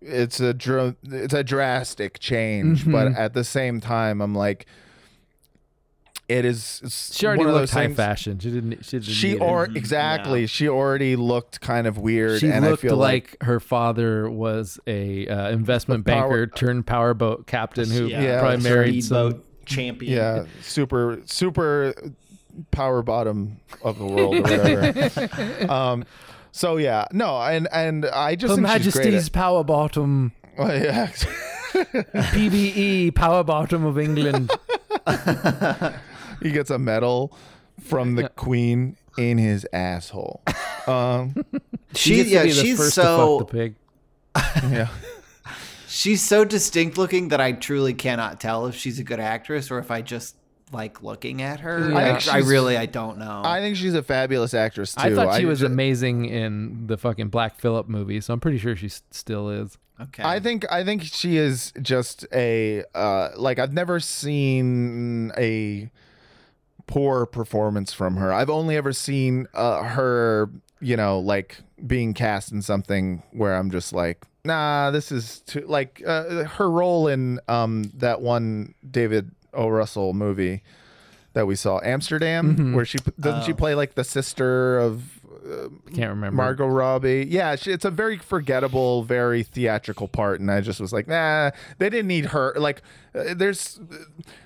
it's a dr- it's a drastic change but Mhm. at the same time i'm like it is She already one of looked those high things- fashion. She didn't. She didn't. she need it. Mhm. exactly Yeah. she already looked kind of weird She and looked i feel like, like, her father was a uh, investment power- banker turned powerboat captain who Yeah, probably married speedboat some. champion. yeah super super power bottom of the world or whatever (laughs) um so yeah no and and i just Her think she's great Majesty's power bottom, at- (laughs) well, yeah PBE power bottom of England. (laughs) he gets a medal from the queen in his asshole um (laughs) She gets yeah, she's so the pig. (laughs) (laughs) yeah she's so distinct looking that I truly cannot tell if she's a good actress or if I just like looking at her. Yeah. I, I think I she's- really I don't know. i think she's a fabulous actress too I thought she was ju- amazing in the fucking Black Phillip movie, so I'm pretty sure she still is. okay. I think I think she is just a uh like I've never seen a poor performance from her. I've only ever seen uh, her, you know, like being cast in something where I'm just like, nah, this is too like uh, her role in um that one David O. Russell movie that we saw, Amsterdam, Mhm. where she doesn't she Oh. play like the sister of uh, Can't remember. Margot Robbie. Yeah, she, it's a very forgettable, very theatrical part, and I just was like, nah, they didn't need her. Like, uh, there's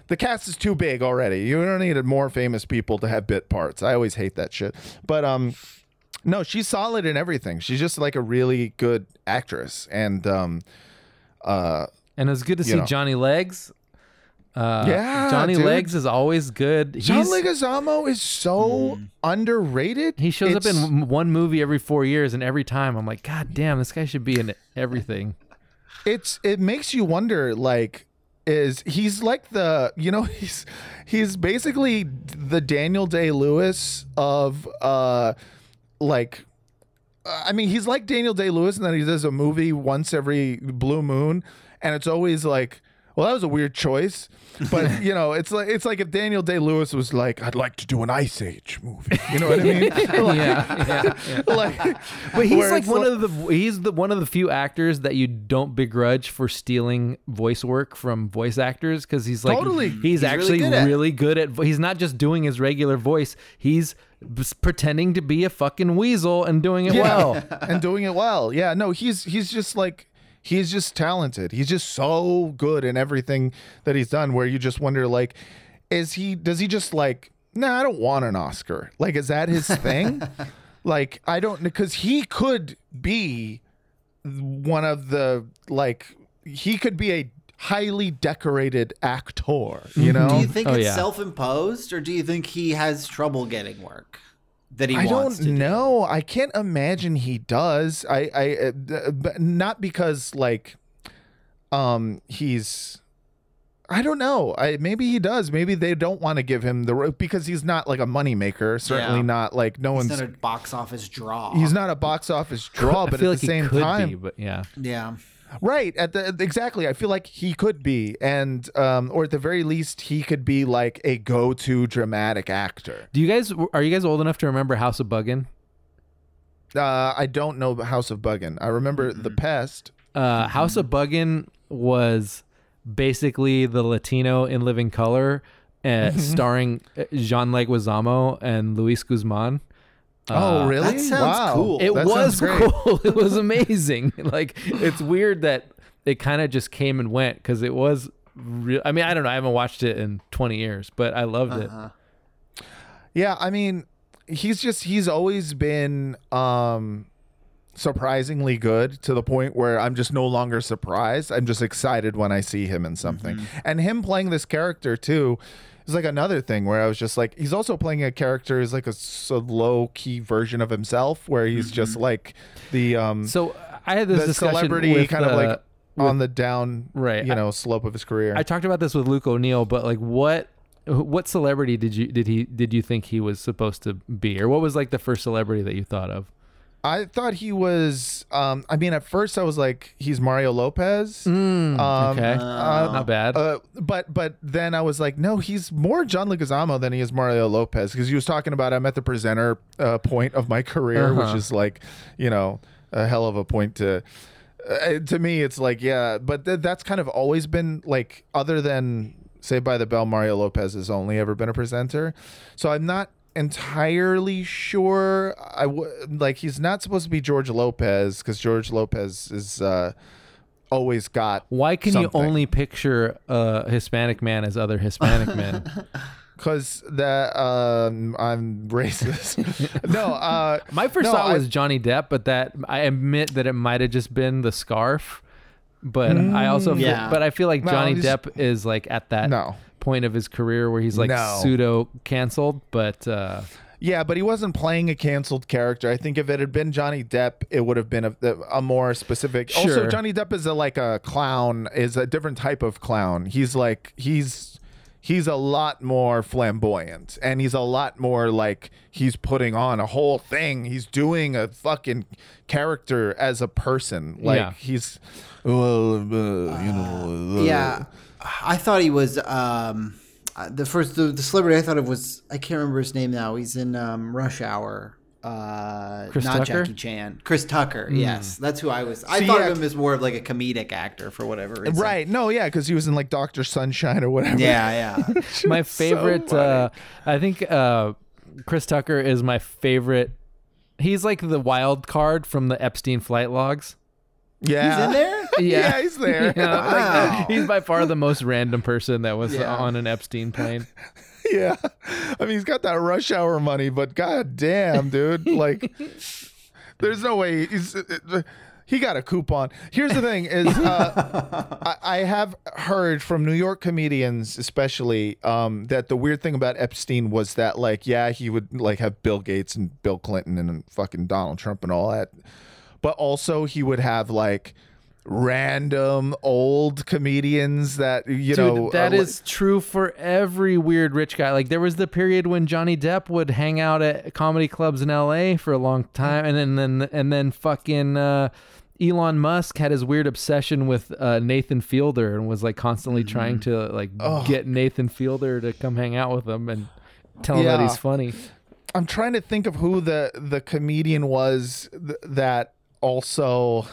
the cast is too big already. You don't need more famous people to have bit parts. I always hate that shit. But um, no, she's solid in everything. She's just like a really good actress, and um, uh, And it was good to see know. Johnny Legs. Uh, Yeah, Johnny dude. Legs is always good. John He's- Leguizamo is so underrated. He shows It's- up in one movie every four years, and every time I'm like, God damn, this guy should be in everything. it's it makes you wonder like is he's like the you know (laughs) he's he's basically the Daniel Day Lewis of uh like I mean he's like Daniel Day Lewis and then he does a movie once every blue moon and it's always like well, that was a weird choice, but (laughs) you know, it's like it's like if Daniel Day Lewis was like, "I'd like to do an Ice Age movie," you know what I mean? (laughs) like, yeah, yeah, (laughs) yeah. like, But he's like it's one of the he's the one of the few actors that you don't begrudge for stealing voice work from voice actors because he's like Totally. he's, He's really actually good really good at he's not just doing his regular voice he's pretending to be a fucking weasel and doing it well. and doing it well. Yeah, no, he's he's just like he's just talented. He's just so good in everything that he's done. Where you just wonder, like, is he? Does he just like? Nah, I don't want an Oscar. Like, is that his thing? (laughs) like, I don't because he could be one of the like he could be a highly decorated actor. You mm-hmm. know, Do you think Oh, it's yeah. self-imposed, or do you think he has trouble getting work that he I wants don't to? do? know. I can't imagine he does. I, I, uh, but not because like, um, he's. I don't know. I maybe he does. Maybe they don't want to give him the ro- because he's not like a moneymaker. Certainly Yeah. not like no He's one's. not a box office draw. he's not a box office draw, I but feel at like the same he could time, be, but yeah. Yeah. Right. At the exactly. I feel like he could be, and um, or at the very least, he could be like a go-to dramatic actor. Do you guys are you guys old enough to remember House of Buggin? Uh, I don't know House of Buggin. I remember The Pest. Uh, House of Buggin was basically the Latino in Living Color, uh, (laughs) starring John Leguizamo and Luis Guzman. Oh, really? that sounds wow. cool. It That was cool. (laughs) It was amazing. (laughs) like it's weird that it kind of just came and went because it was. Re- I mean, I don't know. I haven't watched it in 20 years, but I loved it. Uh-huh. Yeah, I mean, he's just he's always been um surprisingly good to the point where I'm just no longer surprised. I'm just excited when I see him in something. And him playing this character too is like another thing where I was just like he's also playing a character is like a, low key version of himself where he's just like the um So I had this the celebrity with, kind of uh, like on the down Right. you know slope of his career. I talked about this with Luke O'Neill, but like what what celebrity did you did he did you think he was supposed to be or what was like the first celebrity that you thought of? I thought he was. Um, I mean, at first I was like, he's Mario Lopez. um, okay. uh, Not bad. Uh, but but then I was like, no, he's more John Leguizamo than he is Mario Lopez because he was talking about I'm at the presenter uh, point of my career, which Uh-huh. is like, you know, a hell of a point to. Uh, to me, it's like yeah, but th- that's kind of always been like other than Saved by the Bell, Mario Lopez has only ever been a presenter, so I'm not entirely sure. I w- like he's not supposed to be George Lopez because George Lopez is uh, always got Why can something. you only picture a Hispanic man as other Hispanic men? (laughs) because that um, I'm racist. (laughs) no, uh, My first no, thought I- was Johnny Depp, but that I admit that it might have just been the scarf. But I also, feel, Yeah. but I feel like No, Johnny Depp is like at that No. Point of his career where he's like No. pseudo canceled. But uh, Yeah, but he wasn't playing a canceled character. I think if it had been Johnny Depp, it would have been a, a more specific. Also, Sure. Johnny Depp is a, like a clown, is a different type of clown. He's like he's he's a lot more flamboyant, and he's a lot more like he's putting on a whole thing. He's doing a fucking character as a person. Like Yeah. he's well, uh, you know, uh, Yeah, I thought he was um, uh, the first the, the celebrity I thought of was I can't remember his name now. He's in um, Rush Hour. Uh, Chris not Tucker? Jackie Chan. Chris Tucker. Yes, that's who I was. I See, thought yeah. of him as more of like a comedic actor for whatever reason. Right? No, yeah, because he was in like Doctor Sunshine or whatever. Yeah, yeah. (laughs) my favorite, funny. uh, I think uh, Chris Tucker is my favorite. He's like the wild card from the Epstein flight logs. Yeah. He's in there. (laughs) Yeah, he's there. (laughs) Yeah, like, Wow. he's by far the most random person that was Yeah. on an Epstein plane. (laughs) Yeah. I mean, he's got that rush hour money, but god damn, dude. Like, there's no way he's. He got a coupon. Here's the thing: is uh, I, I have heard from New York comedians, especially, um, that the weird thing about Epstein was that, like, yeah, he would like have Bill Gates and Bill Clinton and fucking Donald Trump and all that, but also he would have like random old comedians that you Dude, know that uh, is true for every weird rich guy. Like there was the period when Johnny Depp would hang out at comedy clubs in L.A. for a long time, and then, then and then fucking uh, Elon Musk had his weird obsession with uh, Nathan Fielder and was like constantly trying to like get Nathan Fielder to come hang out with him and tell him that he's funny. I'm trying to think of who the the comedian was th- that also.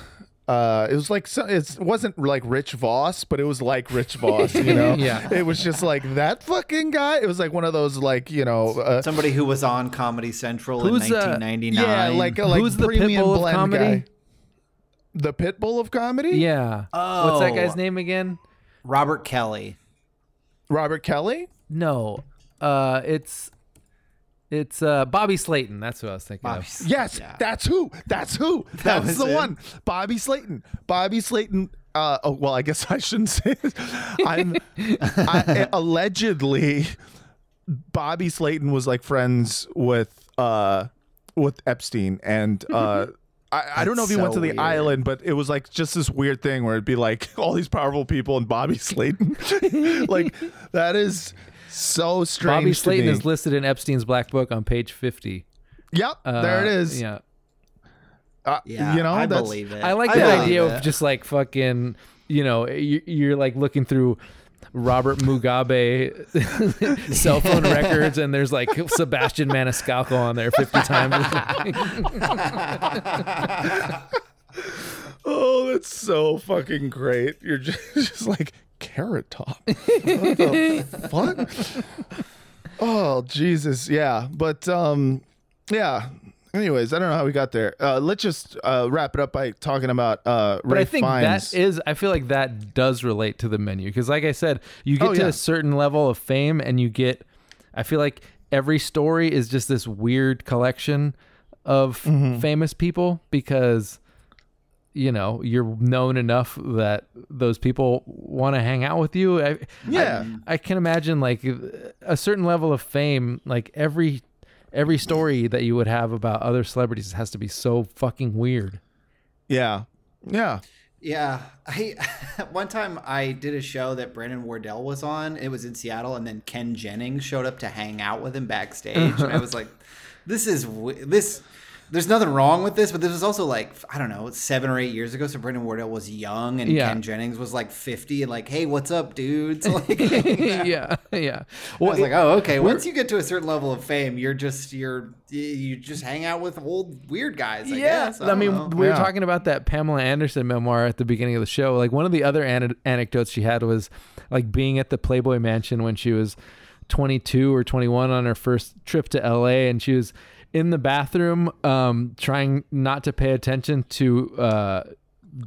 Uh, it was like so, it wasn't like Rich Voss, but it was like Rich Voss, you know. (laughs) Yeah. It was just like that fucking guy. It was like one of those like you know. Uh, Somebody who was on Comedy Central Who's, in uh, 1999. yeah, like like Who's the premium Pitbull of blend comedy? guy. The Pitbull of comedy. Yeah. What's that Oh. guy's name again? Robert Kelly. Robert Kelly. No. Uh, it's it's uh Bobby Slayton. That's who I was thinking Bobby. (laughs) of. Yes, Yeah. that's who. That's who. (laughs) That's was the one. Bobby Slayton. Bobby Slayton. Uh, oh, well, I guess (laughs) I shouldn't say this. I'm I, allegedly Bobby Slayton was like friends with uh with Epstein and uh I, I don't know if he That's went to the weird. island, but it was like just this weird thing where it'd be like all these powerful people and Bobby Slayton. like that is so strange. Bobby to Slayton me. is listed in Epstein's black book on page 50. Yep, Uh, there it is. Yeah. Uh, Yeah, you know, I that's, believe it. I like I the idea it. of just like fucking, you know, you- you're like looking through Robert Mugabe (laughs) cell phone (laughs) records and there's like Sebastian Maniscalco on there 50 times. (laughs) Oh, that's so fucking great. You're just, just like carrot top. (laughs) What the fuck? Oh, Jesus. Yeah. But um yeah. Anyways, I don't know how we got there. Uh, let's just uh, wrap it up by talking about uh, But I think Fiennes. that is, I feel like that does relate to the menu because, like I said, you get Oh, to yeah. a certain level of fame and you get, I feel like every story is just this weird collection of Mm-hmm. famous people because, you know, you're known enough that those people want to hang out with you. I, Yeah. I, I can imagine like a certain level of fame, like every. Every story that you would have about other celebrities has to be so fucking weird. yeah. Yeah. Yeah, I (laughs) one time I did a show that Brandon Wardell was on. It was in Seattle, and then Ken Jennings showed up to hang out with him backstage, and I was (laughs) like, "This is this." There's nothing wrong with this, but this was also like I don't know, seven or eight years ago. So Brandon Wardell was young, and Yeah. Ken Jennings was like 50, and like, "Hey, what's up, dudes?" (laughs) (laughs) Like, yeah, yeah. I was like, "Oh, okay." Once you get to a certain level of fame, you're just you're you just hang out with old weird guys. I yeah, guess. I, don't mean, know. we were Yeah. talking about that Pamela Anderson memoir at the beginning of the show. Like one of the other an- anecdotes she had was like being at the Playboy Mansion when she was 22 or 21 on her first trip to LA, and she was in the bathroom um, trying not to pay attention to uh,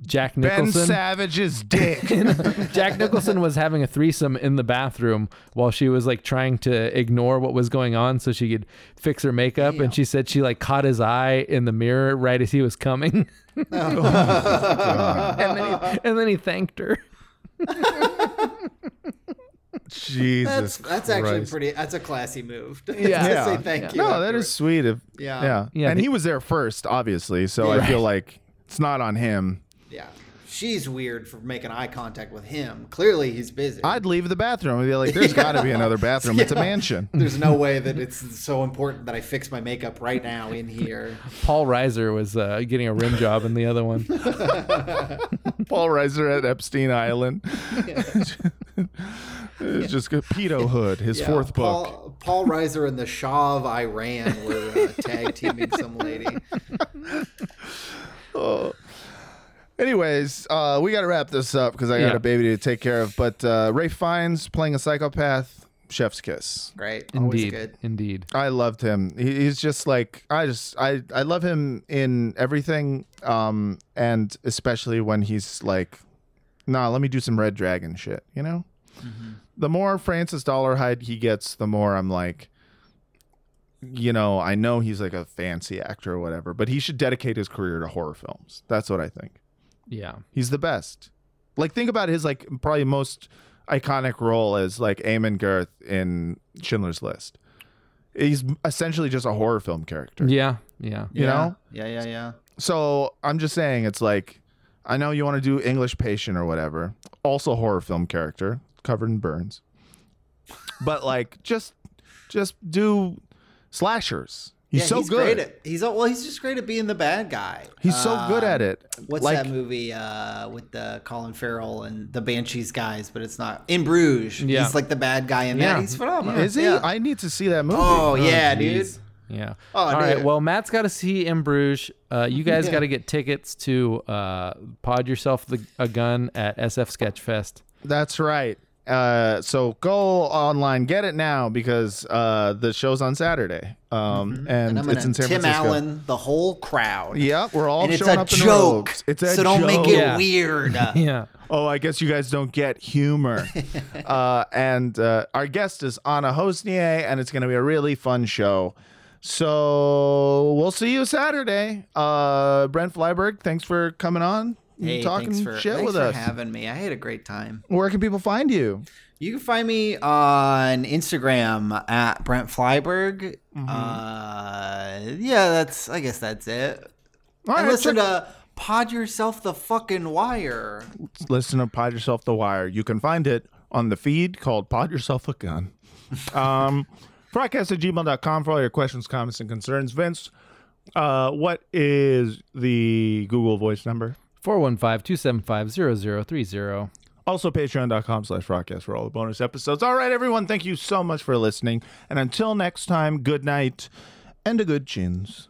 Jack Ben Nicholson. Savage's dick. (laughs) Jack Nicholson was having a threesome in the bathroom while she was like trying to ignore what was going on so she could fix her makeup. And she said she like caught his eye in the mirror right as he was coming. (laughs) and, then he, and then he thanked her. (laughs) Jesus. That's that's actually pretty. That's a classy move. To, (laughs) Yeah. to Yeah. say thank you. No, that afterwards. is sweet. Of, Yeah. yeah. Yeah, And the- he was there first, obviously. So I feel like it's not on him. Yeah, she's weird for making eye contact with him. Clearly, he's busy. I'd leave the bathroom and be like, there's got to be another (laughs) bathroom. It's a mansion. There's no way that (laughs) it's so important that I fix my makeup right now in here. Paul Reiser was uh, getting a rim job in the other one. Paul Reiser at Epstein Island. It's just a pedo (laughs) hood, his Yeah, fourth book. Paul, Paul Reiser and the Shah of Iran were uh, (laughs) tag teaming some lady. (laughs) oh. Anyways, uh, we got to wrap this up because I got Yeah. a baby to take care of. But uh, Ralph Fiennes playing a psychopath, chef's kiss. Great, always Indeed. good. Indeed. I loved him. He, he's just like I just I I love him in everything, um, and especially when he's like, nah, let me do some Red Dragon shit. You know, the more Francis Dolarhyde he gets, the more I'm like, you know, I know he's like a fancy actor or whatever, but he should dedicate his career to horror films. That's what I think. Yeah. He's the best. Like think about his like probably most iconic role as like Amon Goeth in Schindler's List. He's essentially just a horror film character. Yeah. Yeah. You yeah. know? Yeah, yeah, yeah. So I'm just saying it's like I know you want to do English Patient or whatever. Also horror film character, covered in burns. But (laughs) like just just do slashers. He's Yeah, so he's good. Great at, he's well, he's just great at being the bad guy. He's so good at it. What's like, that movie uh, with the Colin Farrell and the Banshees guys? But it's not in Bruges. Yeah. He's like the bad guy in Yeah. that. He's phenomenal. Is he? Yeah. I need to see that movie. oh yeah, dude. Yeah. Oh, All right. dude. Well, Matt's got to see in Bruges. Uh, you (laughs) guys got to get tickets to uh, Pod Yourself the, a Gun at SF Sketchfest. That's right. Uh, so go online, get it now because uh, the show's on Saturday, um, and, Mm-hmm. And I'm it's in San Tim Francisco. Allen, the whole crowd. Yeah, we're all and it's showing a up in joke. robes. It's a so don't make it Yeah. weird. (laughs) Yeah. Oh, I guess you guys don't get humor. (laughs) uh, and uh, our guest is Anna Hosnier, and it's going to be a really fun show. So we'll see you Saturday. Uh, Brent Flyberg, thanks for coming on, and Hey, talking thanks for, shit thanks with for us. having me. I had a great time. Where can people find you? You can find me on Instagram at Brent Flyberg. Mm-hmm. Uh, yeah, that's. I guess that's it. All right, listen check- to Pod Yourself the Fucking Wire. listen to Pod Yourself the Wire. You can find it on the feed called Pod Yourself a Gun. (laughs) Um, broadcast at gmail.com for all your questions, comments, and concerns. Vince, uh, what is the Google voice number? 415-275-0030. Also, patreon.com slash broadcast for all the bonus episodes. All right, everyone, thank you so much for listening. And until next time, good night and a good chins.